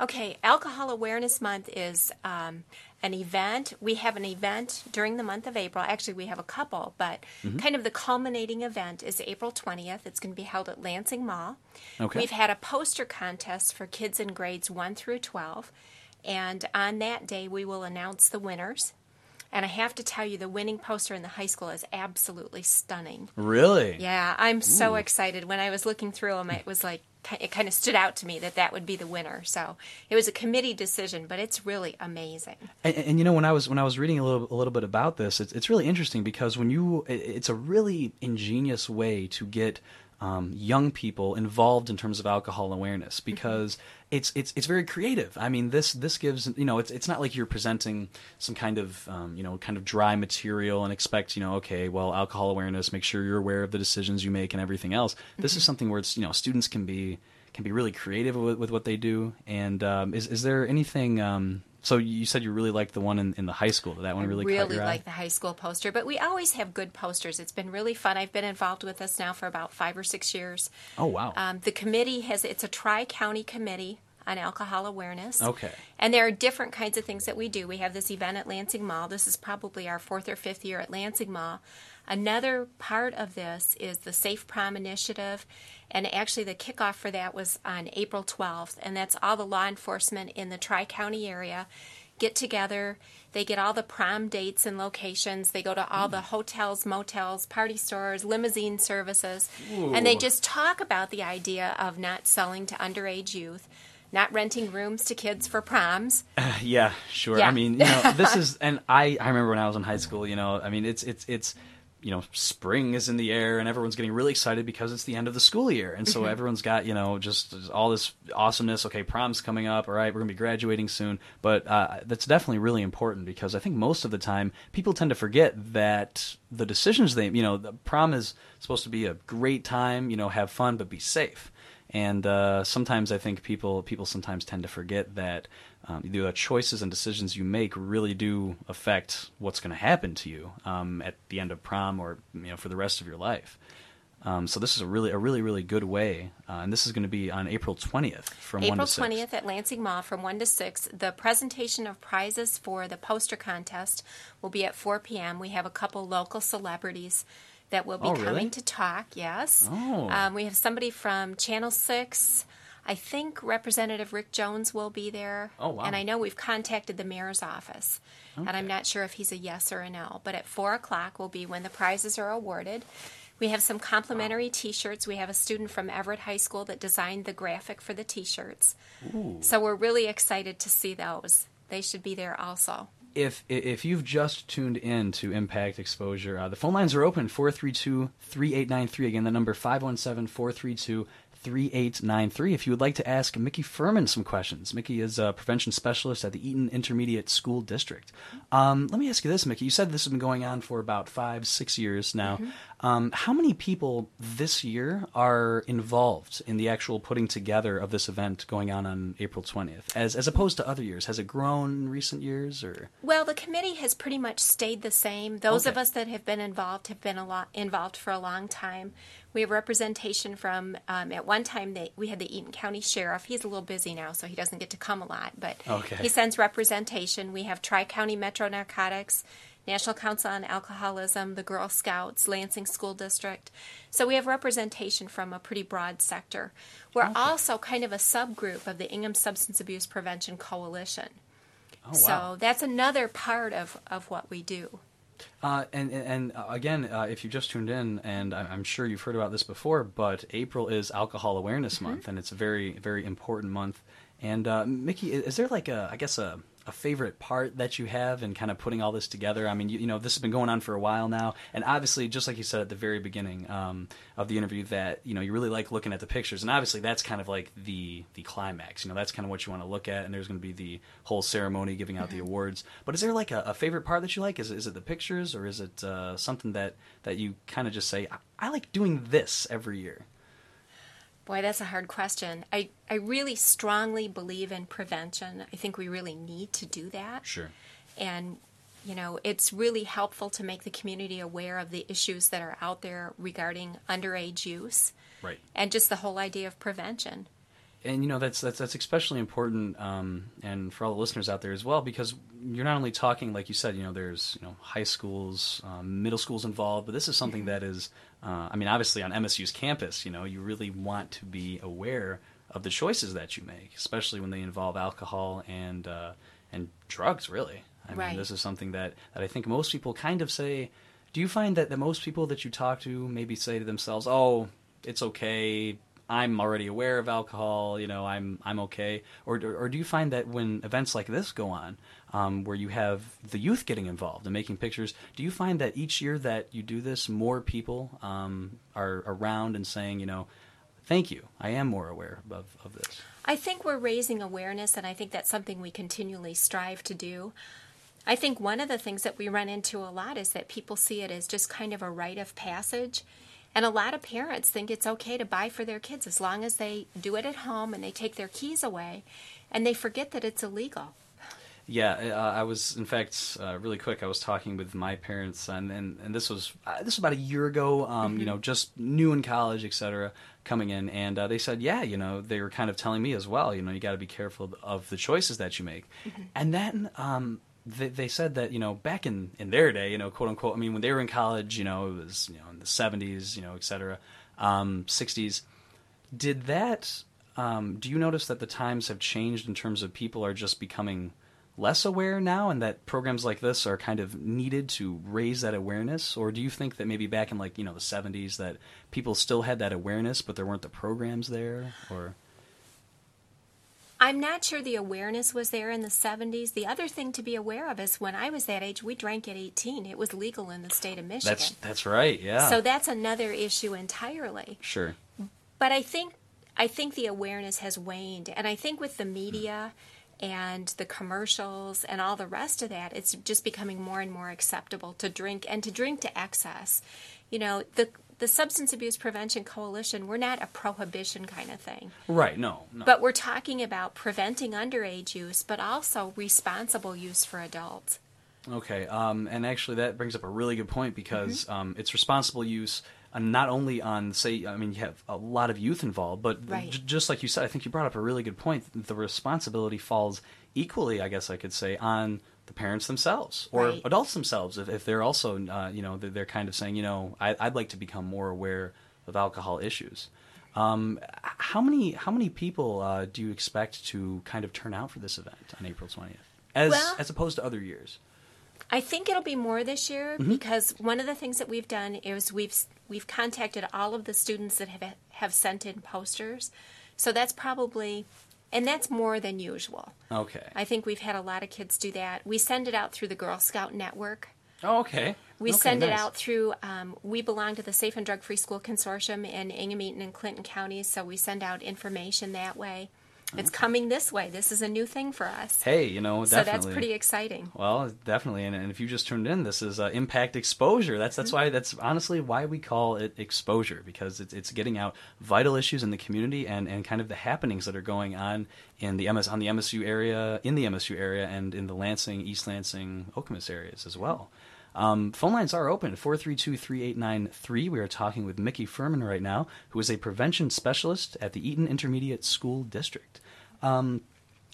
Okay, Alcohol Awareness Month is um, an event. We have an event during the month of April. Actually, we have a couple, but Mhm. kind of the culminating event is April 20th. It's going to be held at Lansing Mall. Okay. We've had a poster contest for kids in grades 1 through 12, and on that day, we will announce the winners. And I have to tell you, the winning poster in the high school is absolutely stunning. Really? Yeah, I'm so Ooh. excited. When I was looking through them, it was like it kind of stood out to me that that would be the winner. So it was a committee decision, but it's really amazing. And, and you know, when I was when I was reading a little a little bit about this, it's it's really interesting because when you, it- it's a really ingenious way to get um, young people involved in terms of alcohol awareness because it's it's it's very creative. I mean, this this gives you know, it's it's not like you're presenting some kind of um, you know kind of dry material and expect you know, okay, well, alcohol awareness, make sure you're aware of the decisions you make and everything else. This is Mhm. something where it's you know, students can be can be really creative with, with what they do. And um, is is there anything? So you said you really liked the one in, in the high school. Did that one really, I really like the high school poster, but we always have good posters. It's been really fun. I've been involved with this now for about five or six years. Oh wow. Um, the committee has it's a tri county committee on alcohol awareness. Okay. And there are different kinds of things that we do. We have this event at Lansing Mall. This is probably our fourth or fifth year at Lansing Mall. Another part of this is the Safe Prom Initiative. And actually, the kickoff for that was on April 12th. And that's all the law enforcement in the Tri County area get together. They get all the prom dates and locations. They go to all the hotels, motels, party stores, limousine services. And they just talk about the idea of not selling to underage youth, not renting rooms to kids for proms. yeah, sure. Yeah. I mean, you know, this is, and I, I remember when I was in high school. You know, I mean, it's it's it's, you know, spring is in the air, and everyone's getting really excited because it's the end of the school year, and so Mhm. everyone's got you know just all this awesomeness. Okay, prom's coming up. All right, we're gonna be graduating soon, but uh, that's definitely really important because I think most of the time people tend to forget that the decisions they, you know, the prom is supposed to be a great time, you know, have fun, but be safe and uh, sometimes I think people people sometimes tend to forget that um, the choices and decisions you make really do affect what's going to happen to you um, at the end of prom or you know for the rest of your life. Um, so this is a really a really really good way, uh, and this is going to be on April twentieth from one April six. 20th at Lansing Mall from 1 to 6. The presentation of prizes for the poster contest will be at 4 p.m. We have a couple local celebrities that will be Oh, really? coming to talk, yes. Oh. Um, we have somebody from Channel 6. I think Representative Rick Jones will be there. Oh, wow. And I know we've contacted the mayor's office, and I'm not sure if he's a yes or a no. But at 4 o'clock will be when the prizes are awarded. We have some complimentary t shirts. We have a student from Everett High School that designed the graphic for the t shirts. Ooh. So we're really excited to see those. They should be there also. if if you've just tuned in to Impact Exposure, uh, the phone lines are open 432-3893 again the number 517-432-3893 if you would like to ask Mickey Furman some questions. Mickey is a prevention specialist at the Eaton Intermediate School District. Um, let me ask you this, Mickey. You said this has been going on for about five, six years now. Um, how many people this year are involved in the actual putting together of this event going on on April 20th, as as opposed to other years? Has it grown in recent years, or Well, the committee has pretty much stayed the same. Those of us that have been involved have been a lot involved for a long time. We have representation from um, at one time they, we had the Eaton County Sheriff. He's a little busy now, so he doesn't get to come a lot, but Okay. he sends representation. We have Tri County Metro Narcotics. National Council on Alcoholism, the Girl Scouts, Lansing School District. So we have representation from a pretty broad sector. We're also kind of a subgroup of the Ingham Substance Abuse Prevention Coalition. Oh, wow. So that's another part of, of what we do. Uh, and and, uh, again, uh, if you just tuned in, and I- I'm sure you've heard about this before, but April is Alcohol Awareness Month, and it's a very very important month. And uh, Mickey, i- is there like a I guess a, a favorite part that you have in kind of putting all this together? I mean, you, you know, this has been going on for a while now, and obviously, just like you said at the very beginning um, of the interview, that you know you really like looking at the pictures, and obviously that's kind of like the the climax. You know, that's kind of what you want to look at, and there's going to be the whole ceremony giving out the awards. But is there like a, a favorite part that you like? Is it, is it the pictures, or is it uh, something that that you kind of just say, I, I like doing this every year? Boy, that's a hard question. I, I really strongly believe in prevention. I think we really need to do that. Sure. And, you know, it's really helpful to make the community aware of the issues that are out there regarding underage use Right. and just the whole idea of prevention. and you know that's that's that's especially important um, and for all the listeners out there as well because you're not only talking like you said you know there's you know high schools um, middle schools involved but this is something that is uh, I mean obviously on MSU's campus you know you really want to be aware of the choices that you make especially when they involve alcohol and uh, and drugs really. I mean this is something that that I think most people kind of say. Do you find that the most people that you talk to maybe say to themselves oh it's okay I'm already aware of alcohol. You know, I'm I'm okay. Or or do you find that when events like this go on, um, where you have the youth getting involved and making pictures, do you find that each year that you do this, more people um, are around and saying, you know, thank you, I am more aware of of this. I think we're raising awareness, and I think that's something we continually strive to do. I think one of the things that we run into a lot is that people see it as just kind of a rite of passage. And a lot of parents think it's okay to buy for their kids as long as they do it at home and they take their keys away and they forget that it's illegal. Yeah, uh, I was in fact uh, really quick. I was talking with my parents, and and, and this was uh, this was about a year ago. Um, You know, just new in college, etc. Coming in, and uh, they said, yeah, you know, they were kind of telling me as well. You know, you got to be careful of the choices that you make. And then um, they, they said that you know back in in their day, you know, quote unquote. I mean, when they were in college, you know, it was you know in the seventies, you know, etc. Um, sixties. Did that? Um, do you notice that the times have changed in terms of people are just becoming less aware now, and that programs like this are kind of needed to raise that awareness? Or do you think that maybe back in like you know the '70s that people still had that awareness, but there weren't the programs there? Or I'm not sure the awareness was there in the 70s. The other thing to be aware of is when I was that age, we drank at 18. It was legal in the state of Michigan. that's that's right, yeah. So that's another issue entirely. sure. But I think I think the awareness has waned, and I think with the media and the commercials and all the rest of that, it's just becoming more and more acceptable to drink and to drink to excess. You know, the the Substance Abuse Prevention Coalition, we're not a prohibition kind of thing. Right. No. No. But we're talking about preventing underage use, but also responsible use for adults. Okay, um, and actually that brings up a really good point because Mm-hmm. um, it's responsible use uh, not only on say I mean you have a lot of youth involved, but Right. j- just like you said, I think you brought up a really good point. The responsibility falls equally, I guess I could say, on the parents themselves or Right. adults themselves if, if they're also uh, you know they're, they're kind of saying you know I, I'd like to become more aware of alcohol issues. Um, how many how many people uh, do you expect to kind of turn out for this event on April twentieth, as Well- as opposed to other years? I think it'll be more this year Mm-hmm. because one of the things that we've done is we've we've contacted all of the students that have have sent in posters. So that's probably and that's more than usual. Okay. I think we've had a lot of kids do that. We send it out through the Girl Scout network. Oh, okay. We Okay, send it out through. Um, we belong to the Safe and Drug Free School Consortium in Ingham, Eaton, and Clinton counties, so we send out information that way. It's coming this way. This is a new thing for us. Hey, you know, so that's pretty exciting. Well, definitely, and, and if you just tuned in, this is uh, impact exposure. That's that's why that's honestly why we call it exposure because it's it's getting out vital issues in the community and, and kind of the happenings that are going on in the MS on the MSU area, in the MSU area, and in the Lansing, East Lansing, Okemos areas as well. Um, phone lines are open 432-3893. We are talking with Mickey Furman right now, who is a prevention specialist at the Eaton Intermediate School District. Um,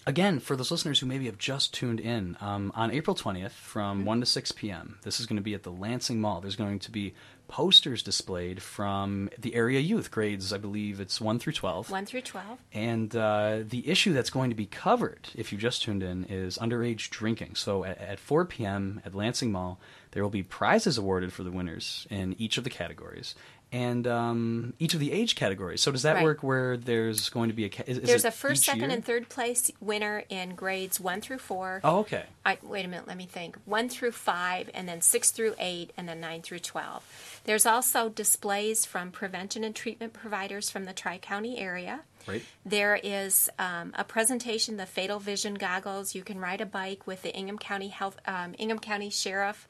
Again, for those listeners who maybe have just tuned in, um, on April 20th from 1 to 6 p.m., this is going to be at the Lansing Mall. There's going to be posters displayed from the area youth, grades, I believe it's 1 through 12. 1 through 12. And uh, the issue that's going to be covered, if you just tuned in, is underage drinking. So at, at 4 p.m. at Lansing Mall, there will be prizes awarded for the winners in each of the categories. and um, each of the age categories. So does that Right. work where there's going to be a? ca- Is, There's a first, second, year? and third place winner in grades one through four. Oh, okay. I, wait a minute, let me think. One through five, and then six through eight, and then nine through 12. There's also displays from prevention and treatment providers from the Tri County area. Right. There is um, a presentation, the Fatal Vision goggles. You can ride a bike with the Ingham County Health, um, Ingham County Sheriff,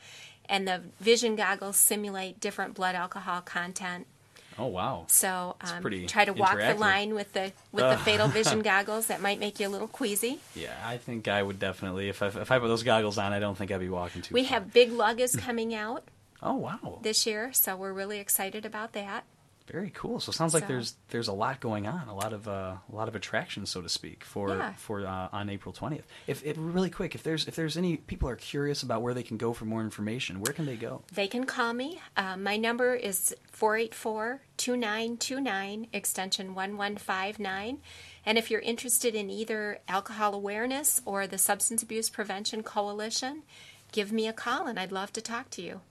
and the vision goggles simulate different blood alcohol content. Oh wow. So um, try to walk the line with the with Uh. the Fatal Vision goggles. That might make you a little queasy. Yeah, I think I would definitely if I, if I put those goggles on, I don't think I'd be walking too. We far. have Big Luggas coming out Oh wow. this year, so we're really excited about that. Very cool. So it sounds like So- there's there's a lot going on, a lot of uh, a lot of attraction, so to speak, for Yeah. for uh, on April twentieth. If, if really quick, if there's if there's any people are curious about where they can go for more information, where can they go? They can call me. Uh, my number is 484 2929, extension 1159. And if you're interested in either alcohol awareness or the Substance Abuse Prevention Coalition, give me a call and I'd love to talk to you.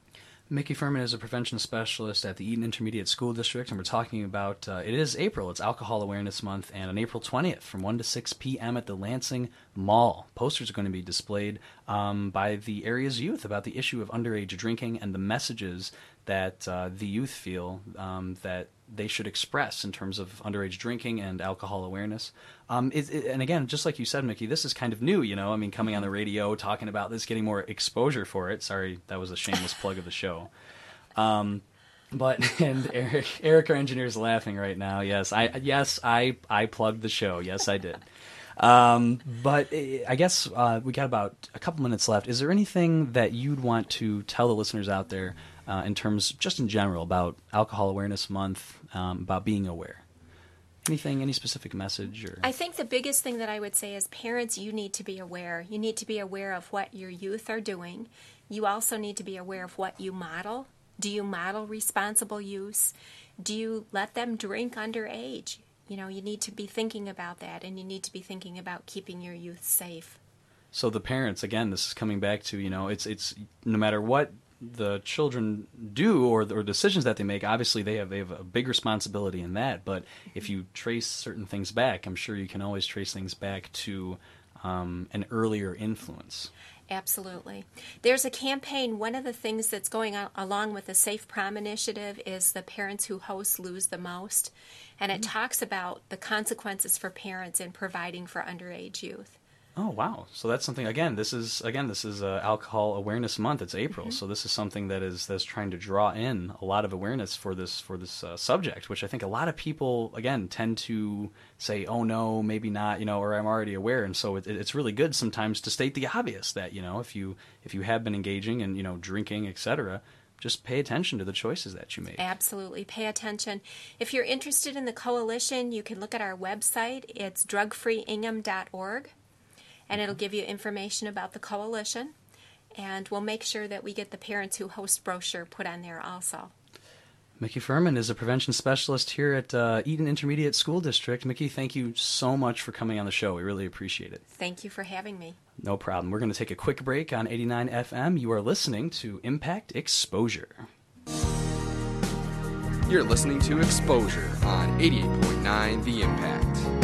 Mickey Furman is a prevention specialist at the Eaton Intermediate School District, and we're talking about uh, it is April. It's Alcohol Awareness Month, and on April 20th, from 1 to 6 p.m. at the Lansing Mall, posters are going to be displayed um, by the area's youth about the issue of underage drinking and the messages that uh, the youth feel um, that they should express in terms of underage drinking and alcohol awareness. Um, it, it- and again, just like you said, Mickey, this is kind of new. You know, I mean, coming on the radio, talking about this, getting more exposure for it. Sorry, that was a shameless plug of the show. Um, but and Eric, Eric, our engineer, is laughing right now. Yes, I yes I I plugged the show. Yes, I did. Um, but I guess uh, we got about a couple minutes left. Is there anything that you'd want to tell the listeners out there uh, in terms, just in general, about Alcohol Awareness Month, um, about being aware? Anything, any specific message or? I think the biggest thing that I would say is parents, you need to be aware. You need to be aware of what your youth are doing. You also need to be aware of what you model. Do you model responsible use? Do you let them drink underage? You know, you need to be thinking about that and you need to be thinking about keeping your youth safe. So the parents, again, this is coming back to you know, it's it's no matter what the children do or or decisions that they make. Obviously, they have they have a big responsibility in that. But if you trace certain things back, I'm sure you can always trace things back to um, an earlier influence. Absolutely. There's a campaign. One of the things that's going on along with the Safe Prom initiative is the Parents Who Host Lose the Most. And it talks about the consequences for parents in providing for underage youth. Oh wow! So that's something. Again, this is again this is uh, Alcohol Awareness Month. It's April, so this is something that is that's trying to draw in a lot of awareness for this for this uh, subject, which I think a lot of people again tend to say, "Oh no, maybe not," you know, or "I'm already aware." And so it, it's really good sometimes to state the obvious that you know if you if you have been engaging and you know drinking, etc., just pay attention to the choices that you make. Absolutely. Pay attention. If you're interested in the coalition, you can look at our website. It's drugfreeingham.org, and it'll give you information about the coalition. And we'll make sure that we get the Parents Who Host brochure put on there also. Mickey Furman is a prevention specialist here at uh, Eaton Intermediate School District. Mickey, thank you so much for coming on the show. We really appreciate it. Thank you for having me. No problem. We're going to take a quick break on 89 FM. You are listening to Impact Exposure. You're listening to Exposure on 88.9 The Impact.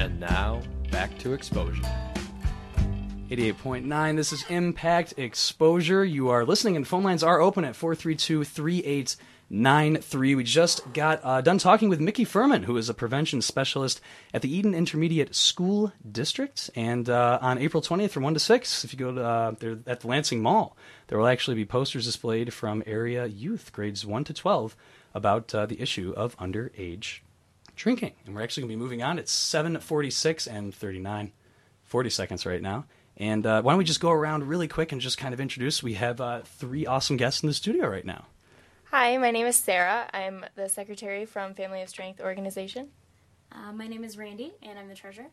And now, back to Exposure. 88.9. This is Impact Exposure. You are listening, and phone lines are open at 432 3893. We just got uh, done talking with Mickey Furman, who is a prevention specialist at the Eaton Intermediate School District. And uh, on April 20th from 1 to 6, if you go to, uh, at the Lansing Mall, there will actually be posters displayed from area youth, grades 1 to 12, about uh, the issue of underage drinking. And we're actually going to be moving on. It's 746 and 39, 40 seconds right now. And uh, why don't we just go around really quick and just kind of introduce? We have uh, three awesome guests in the studio right now. Hi, my name is Sarah. I'm the secretary from Family of Strength organization. Uh, my name is Randy, and I'm the treasurer.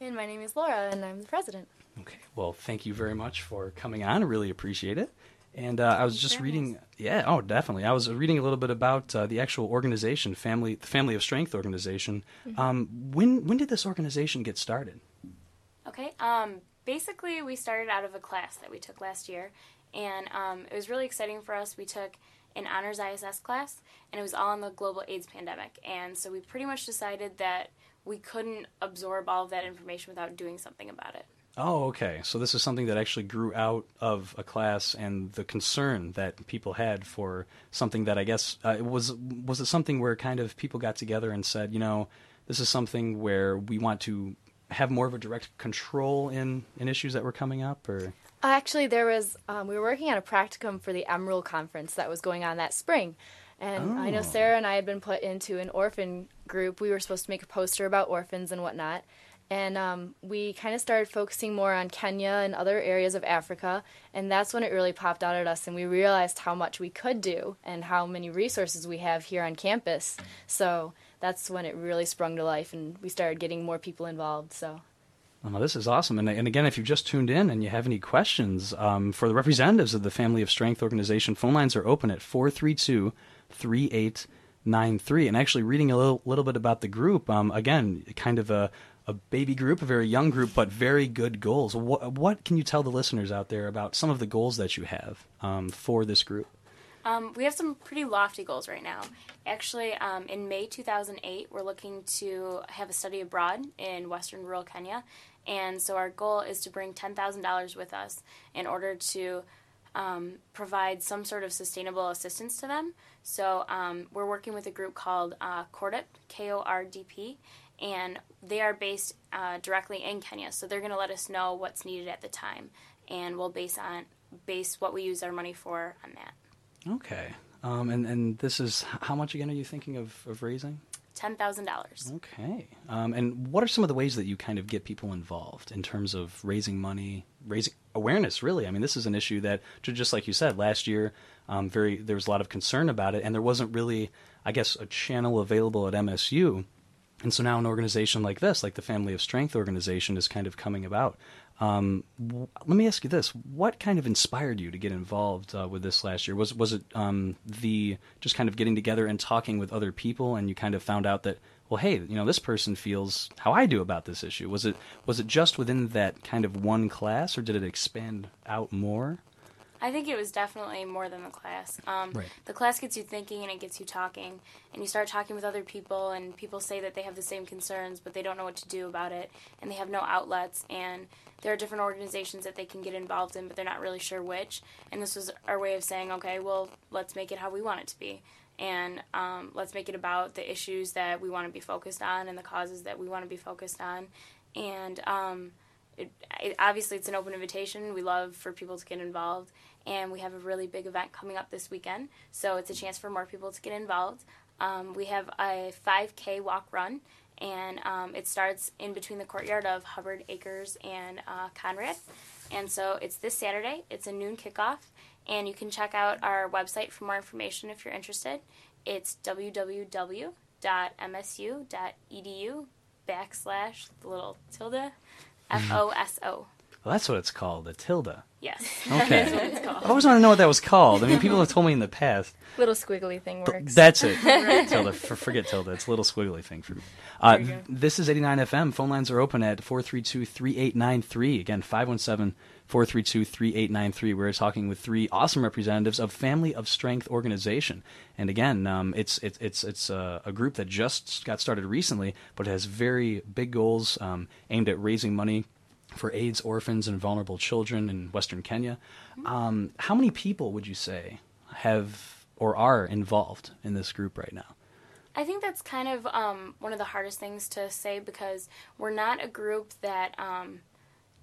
And my name is Laura, and I'm the president. Okay, well, thank you very much for coming on. I really appreciate it. And uh, I was just reading, yeah, oh, definitely. I was reading a little bit about uh, the actual organization, family, the Family of Strength organization. Mm-hmm. Um, when when did this organization get started? Okay. Um, basically, we started out of a class that we took last year, and um, it was really exciting for us. We took an honors ISS class, and it was all on the global AIDS pandemic. And so we pretty much decided that we couldn't absorb all of that information without doing something about it. Oh, okay. So this is something that actually grew out of a class and the concern that people had for something that I guess uh, was was it something where kind of people got together and said, you know, this is something where we want to have more of a direct control in in issues that were coming up, or Uh, Actually, there was um, we were working on a practicum for the Emerald Conference that was going on that spring, and I know Oh. Sarah and I had been put into an orphan group. We were supposed to make a poster about orphans and whatnot, and um, we kind of started focusing more on Kenya and other areas of Africa, and that's when it really popped out at us, and we realized how much we could do and how many resources we have here on campus. So that's when it really sprung to life, and we started getting more people involved. So. This is awesome. And, and again, if you've just tuned in and you have any questions um, for the representatives of the Family of Strength organization, phone lines are open at 432 3893. And actually, reading a little, little bit about the group, um, again, kind of a, a baby group, a very young group, but very good goals. What, what can you tell the listeners out there about some of the goals that you have um, for this group? Um, we have some pretty lofty goals right now. Actually, um, in May 2008, we're looking to have a study abroad in western rural Kenya. And so our goal is to bring $10,000 with us in order to um, provide some sort of sustainable assistance to them. So um, we're working with a group called uh, Cordip, K O R D P, and they are based uh, directly in Kenya. So they're going to let us know what's needed at the time, and we'll base on base what we use our money for on that. Okay. Um, and, and this is how much again are you thinking of, of raising? Ten thousand dollars. Okay. Um, and what are some of the ways that you kind of get people involved in terms of raising money, raising awareness? Really, I mean, this is an issue that, just like you said, last year, um, very there was a lot of concern about it, and there wasn't really, I guess, a channel available at MSU. And so now an organization like this, like the Family of Strength organization, is kind of coming about. Um, w- let me ask you this: What kind of inspired you to get involved uh, with this last year? Was was it um, the just kind of getting together and talking with other people, and you kind of found out that well, hey, you know, this person feels how I do about this issue. Was it was it just within that kind of one class, or did it expand out more? I think it was definitely more than the class. Um, Right. The class gets you thinking and it gets you talking, and you start talking with other people, and people say that they have the same concerns, but they don't know what to do about it, and they have no outlets, and there are different organizations that they can get involved in, but they're not really sure which. And this was our way of saying, okay, well, let's make it how we want it to be. And um, let's make it about the issues that we want to be focused on and the causes that we want to be focused on. And um, it, it, obviously it's an open invitation. We love for people to get involved, and we have a really big event coming up this weekend, so it's a chance for more people to get involved. Um, we have a 5K walk run, and um, it starts in between the courtyard of Hubbard Akers and uh, Conrad, and so it's this Saturday. It's a noon kickoff, and you can check out our website for more information if you're interested. It's www.msu.edu backslash little tilde F O S O. Well, that's what it's called, a tilde. Yes. Okay. That's what it's called. I always want to know what that was called. I mean, people have told me in the past. Little squiggly thing works. That's it. tilde. For, forget tilde. It's a little squiggly thing for me. Uh, this is 89 FM. Phone lines are open at 432-3893. Again, 517-432-3893. We're talking with three awesome representatives of Family of Strength organization. And again, um, it's it's it's it's a, a group that just got started recently, but has very big goals um, aimed at raising money for AIDS orphans and vulnerable children in Western Kenya. Um, how many people would you say have or are involved in this group right now? I think that's kind of um, one of the hardest things to say because we're not a group that. Um,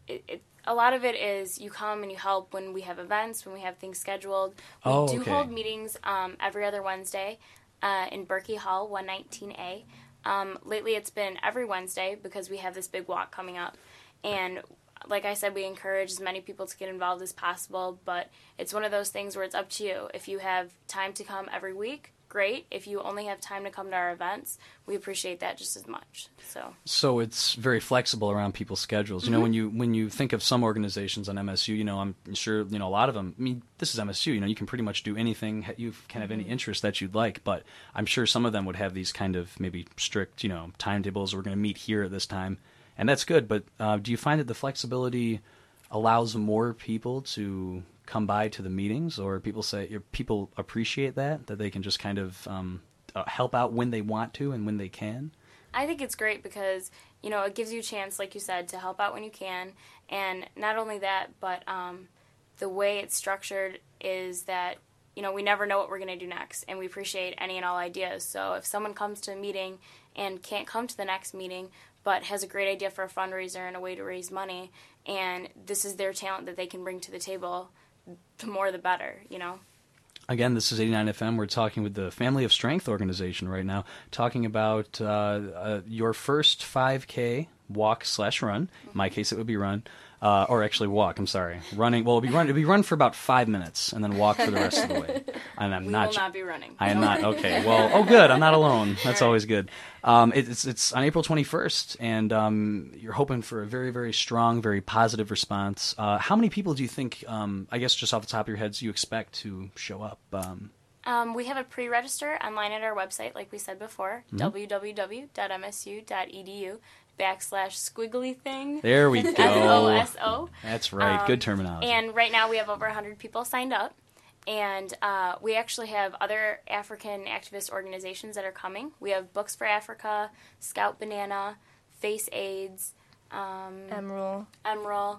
it, it, a lot of it is you come and you help when we have events, when we have things scheduled. We Oh, do okay. hold meetings um, every other Wednesday uh, in Berkey Hall, 119A. Um, lately, it's been every Wednesday because we have this big walk coming up. And like I said, we encourage as many people to get involved as possible, but it's one of those things where it's up to you. If you have time to come every week, great. If you only have time to come to our events, we appreciate that just as much. So, So it's very flexible around people's schedules. You know, Mhm. when you when you think of some organizations on MSU, you know, I'm sure you know a lot of them. I mean, this is MSU. You know, you can pretty much do anything you can have any Mhm. interest that you'd like. But I'm sure some of them would have these kind of maybe strict, you know, timetables. We're going to meet here at this time, and that's good. But uh, do you find that the flexibility allows more people to come by to the meetings, or people say people appreciate that that they can just kind of um, uh, help out when they want to and when they can? I think it's great because you know it gives you a chance, like you said, to help out when you can, and not only that, but um, the way it's structured is that you know we never know what we're going to do next, and we appreciate any and all ideas. So if someone comes to a meeting and can't come to the next meeting, but has a great idea for a fundraiser and a way to raise money, and this is their talent that they can bring to the table, the more the better, you know. Again, this is 89 FM. We're talking with the Family of Strength organization right now, talking about uh, uh, your first 5K walk slash run. In my case, it would be run, uh, or actually walk. I'm sorry, running. Well, it'll be run. It'd be run for about five minutes, and then walk for the rest of the way. And I'm We not. will not be running. I am Don't Okay. Well, oh, good. I'm not alone. That's always good. Um, it, it's it's on April 21st, and um, you're hoping for a very very strong, very positive response. Uh, how many people do you think? Um, I guess just off the top of your heads, you expect to show up? Um, Um, we have a pre-register online at our website, like we said before, Mhm. www.msu.edu backslash squiggly thing. There we go. S-O-S-O. That's right. Um, Good terminology. And right now we have over 100 people signed up. And uh, we actually have other African activist organizations that are coming. We have Books for Africa, Scout Banana, Face AIDS, um, Emerald. Emerald,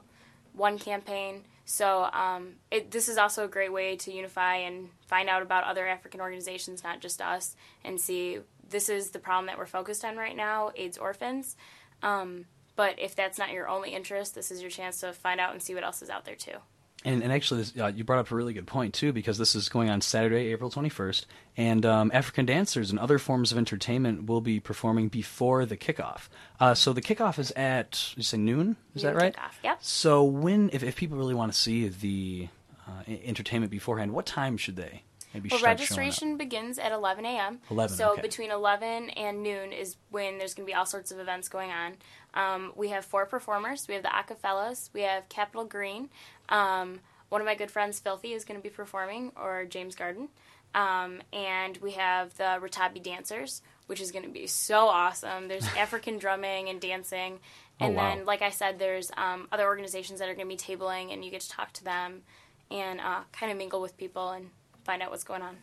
One Campaign. So um, it, this is also a great way to unify and find out about other African organizations, not just us, and see this is the problem that we're focused on right now AIDS orphans. Um, but if that's not your only interest, this is your chance to find out and see what else is out there too. And, and actually, this, uh, you brought up a really good point too, because this is going on Saturday, April 21st, and um, African dancers and other forms of entertainment will be performing before the kickoff. Uh, so the kickoff is at you say noon, is Noon that right? kickoff, yep. So when, if, if people really want to see the uh, entertainment beforehand, what time should they maybe Well, start showing up? registration begins at 11 a.m. 11, So okay. between 11 and noon is when there's going to be all sorts of events going on. Um, we have four performers. We have the Acafellas. We have Capital Green. Um, one of my good friends, Filthy, is going to be performing, or James Garden. Um, and we have the Ratabi Dancers, which is going to be so awesome. There's African drumming and dancing. Oh, And wow. then, like I said, there's um, other organizations that are going to be tabling, and you get to talk to them and uh, kind of mingle with people and find out what's going on.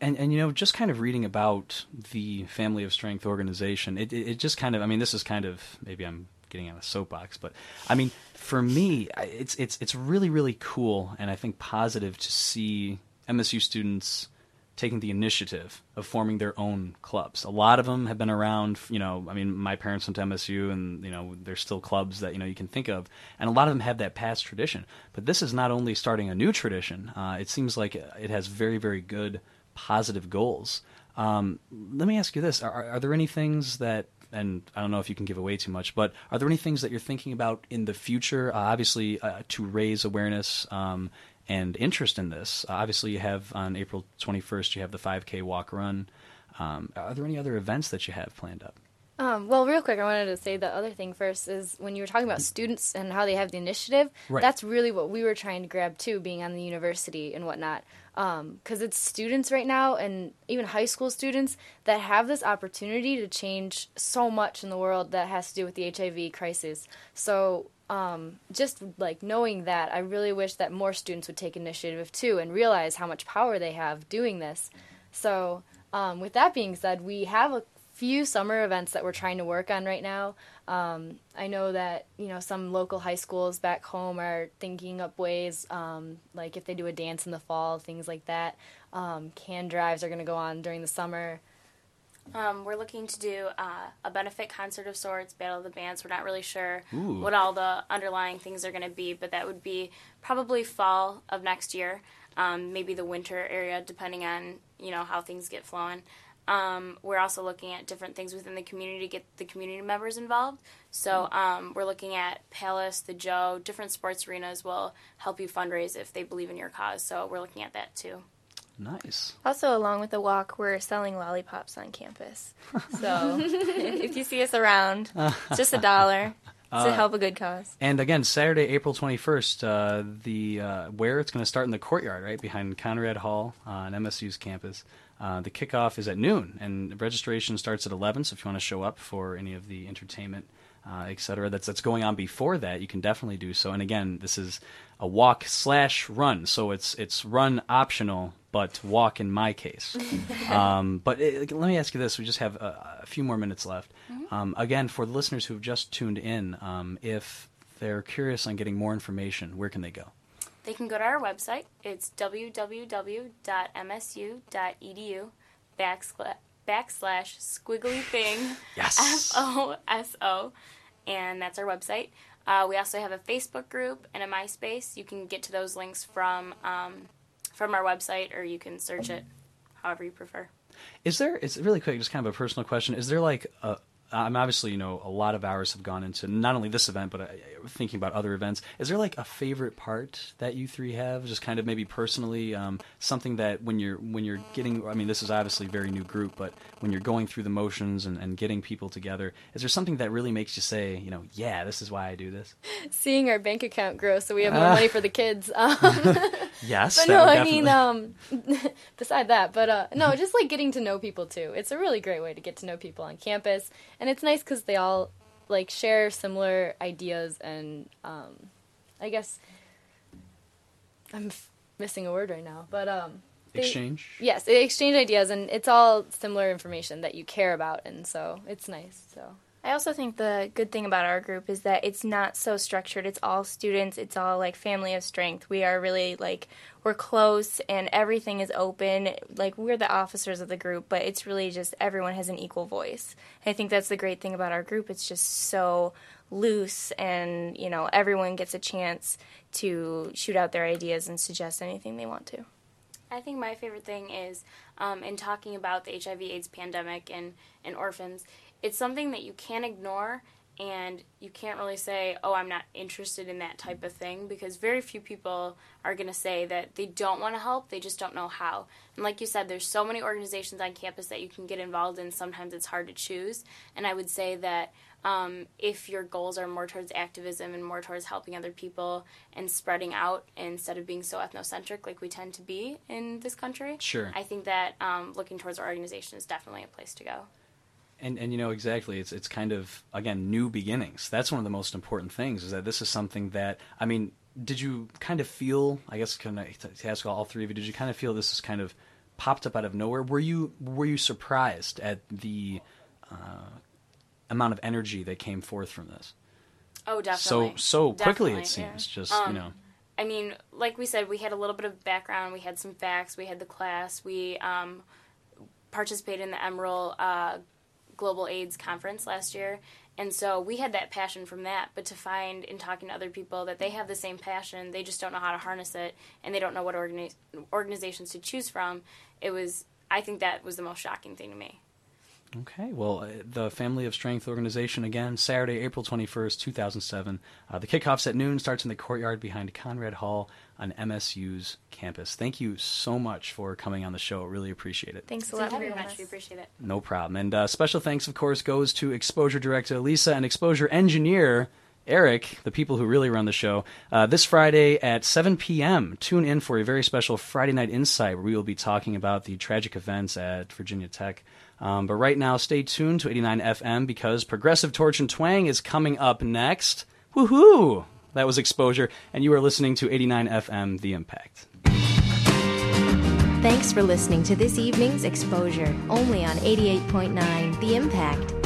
and and you know just kind of reading about the family of strength organization it, it it just kind of i mean this is kind of maybe i'm getting on a soapbox but i mean for me it's it's it's really really cool and i think positive to see msu students taking the initiative of forming their own clubs a lot of them have been around you know i mean my parents went to msu and you know there's still clubs that you know you can think of and a lot of them have that past tradition but this is not only starting a new tradition uh, it seems like it has very very good positive goals. Um, let me ask you this: are, are there any things that, and I don't know if you can give away too much, but are there any things that you're thinking about in the future? Uh, obviously, uh, to raise awareness um, and interest in this. Uh, obviously, you have on April 21st, you have the 5K walk run. Um, are there any other events that you have planned up? Um, well, real quick, I wanted to say the other thing first is when you were talking about students and how they have the initiative, Right. that's really what we were trying to grab too, being on the university and whatnot. Because it's students right now, and even high school students, that have this opportunity to change so much in the world that has to do with the HIV crisis. So, um, just like knowing that, I really wish that more students would take initiative too and realize how much power they have doing this. So, um, with that being said, we have a few summer events that we're trying to work on right now. Um, I know that you know some local high schools back home are thinking up ways, um, like if they do a dance in the fall, things like that. Um, can drives are going to go on during the summer. Um, we're looking to do uh, a benefit concert of sorts, Battle of the Bands. We're not really sure Ooh. what all the underlying things are going to be, but that would be probably fall of next year, um, maybe the winter area, depending on you know how things get flowing. Um, we're also looking at different things within the community to get the community members involved. So um, we're looking at Palace, the Joe, different sports arenas will help you fundraise if they believe in your cause. So we're looking at that too. Nice. Also, along with the walk, we're selling lollipops on campus. So if, you see us around, it's just a dollar to Uh, help a good cause. And again, Saturday, April 21st, uh, the uh, where it's going to start in the courtyard, right behind Conrad Hall on MSU's campus. Uh, the kickoff is at noon, and registration starts at 11. So if you want to show up for any of the entertainment, uh, et cetera, that's that's going on before that, you can definitely do so. And again, this is a walk slash run, so it's it's run optional, but walk in my case. um, but it, let me ask you this: we just have a, a few more minutes left. Um, again, for the listeners who've just tuned in, um, if they're curious on getting more information, where can they go? They can go to our website. It's www.msu.edu backslash, backslash squiggly thing Yes. F O S O, and that's our website. Uh, we also have a Facebook group and a MySpace. You can get to those links from um, from our website, or you can search it however you prefer. Is there? It's really quick, just kind of a personal question. Is there like a? I'm obviously, you know, a lot of hours have gone into not only this event, but uh, thinking about other events. Is there like a favorite part that you three have, just kind of maybe personally, um, something that when you're when you're getting? I mean, this is obviously a very new group, but when you're going through the motions and, and getting people together, is there something that really makes you say, you know, yeah, this is why I do this? Seeing our bank account grow, so we have more Ah. money for the kids. Um, Yes, but no, I mean, um, beside that, but uh, no, just like getting to know people too. It's a really great way to get to know people on campus, and it's nice because they all like share similar ideas and um, I guess I'm f- missing a word right now, but um, they- Exchange? Yes, they exchange ideas, and it's all similar information that you care about, and so it's nice. So. I also think the good thing about our group is that it's not so structured. It's all students. It's all like family of strength. We are really like we're close and everything is open. Like we're the officers of the group, but it's really just everyone has an equal voice. I think that's the great thing about our group. It's just so loose and, you know, everyone gets a chance to shoot out their ideas and suggest anything they want to. I think my favorite thing is um, in talking about the HIV/AIDS pandemic and, and orphans. It's something that you can't ignore, and you can't really say, "Oh, I'm not interested in that type of thing," because very few people are going to say that they don't want to help. They just don't know how. And like you said, there's so many organizations on campus that you can get involved in. Sometimes it's hard to choose. And I would say that um, if your goals are more towards activism and more towards helping other people and spreading out instead of being so ethnocentric like we tend to be in this country, Sure. I think that um, looking towards our organization is definitely a place to go. And and you know exactly, it's it's kind of again new beginnings. That's one of the most important things. Is that this is something that I mean, did you kind of feel? I guess can I to ask all three of you? Did you kind of feel this is kind of popped up out of nowhere? Were you were you surprised at the uh, amount of energy that came forth from this? Oh, definitely. So so quickly Definitely, it seems. yeah. Just Um, you know. I mean, like we said, we had a little bit of background. We had some facts. We had the class. We um, participated in the Emerald uh, Global AIDS Conference last year. And so we had that passion from that. But to find in talking to other people that they have the same passion, they just don't know how to harness it, and they don't know what organi- organizations to choose from, it was, I think that was the most shocking thing to me. Okay, well, uh, the Family of Strength organization again, Saturday, April 21st, 2007. Uh, the kickoff's at noon, starts in the courtyard behind Conrad Hall on MSU's campus. Thank you so much for coming on the show. Really appreciate it. Thanks a lot very much. us. We appreciate it. No problem. And uh, special thanks, of course, goes to Exposure Director Lisa and Exposure Engineer Eric, the people who really run the show. Uh, this Friday at 7 p.m., tune in for a very special Friday Night Insight where we will be talking about the tragic events at Virginia Tech. Um, but right now, stay tuned to 89 FM because Progressive Torch and Twang is coming up next. Woohoo! That was Exposure, and you are listening to 89 FM The Impact. Thanks for listening to this evening's exposure, only on 88.9 The Impact.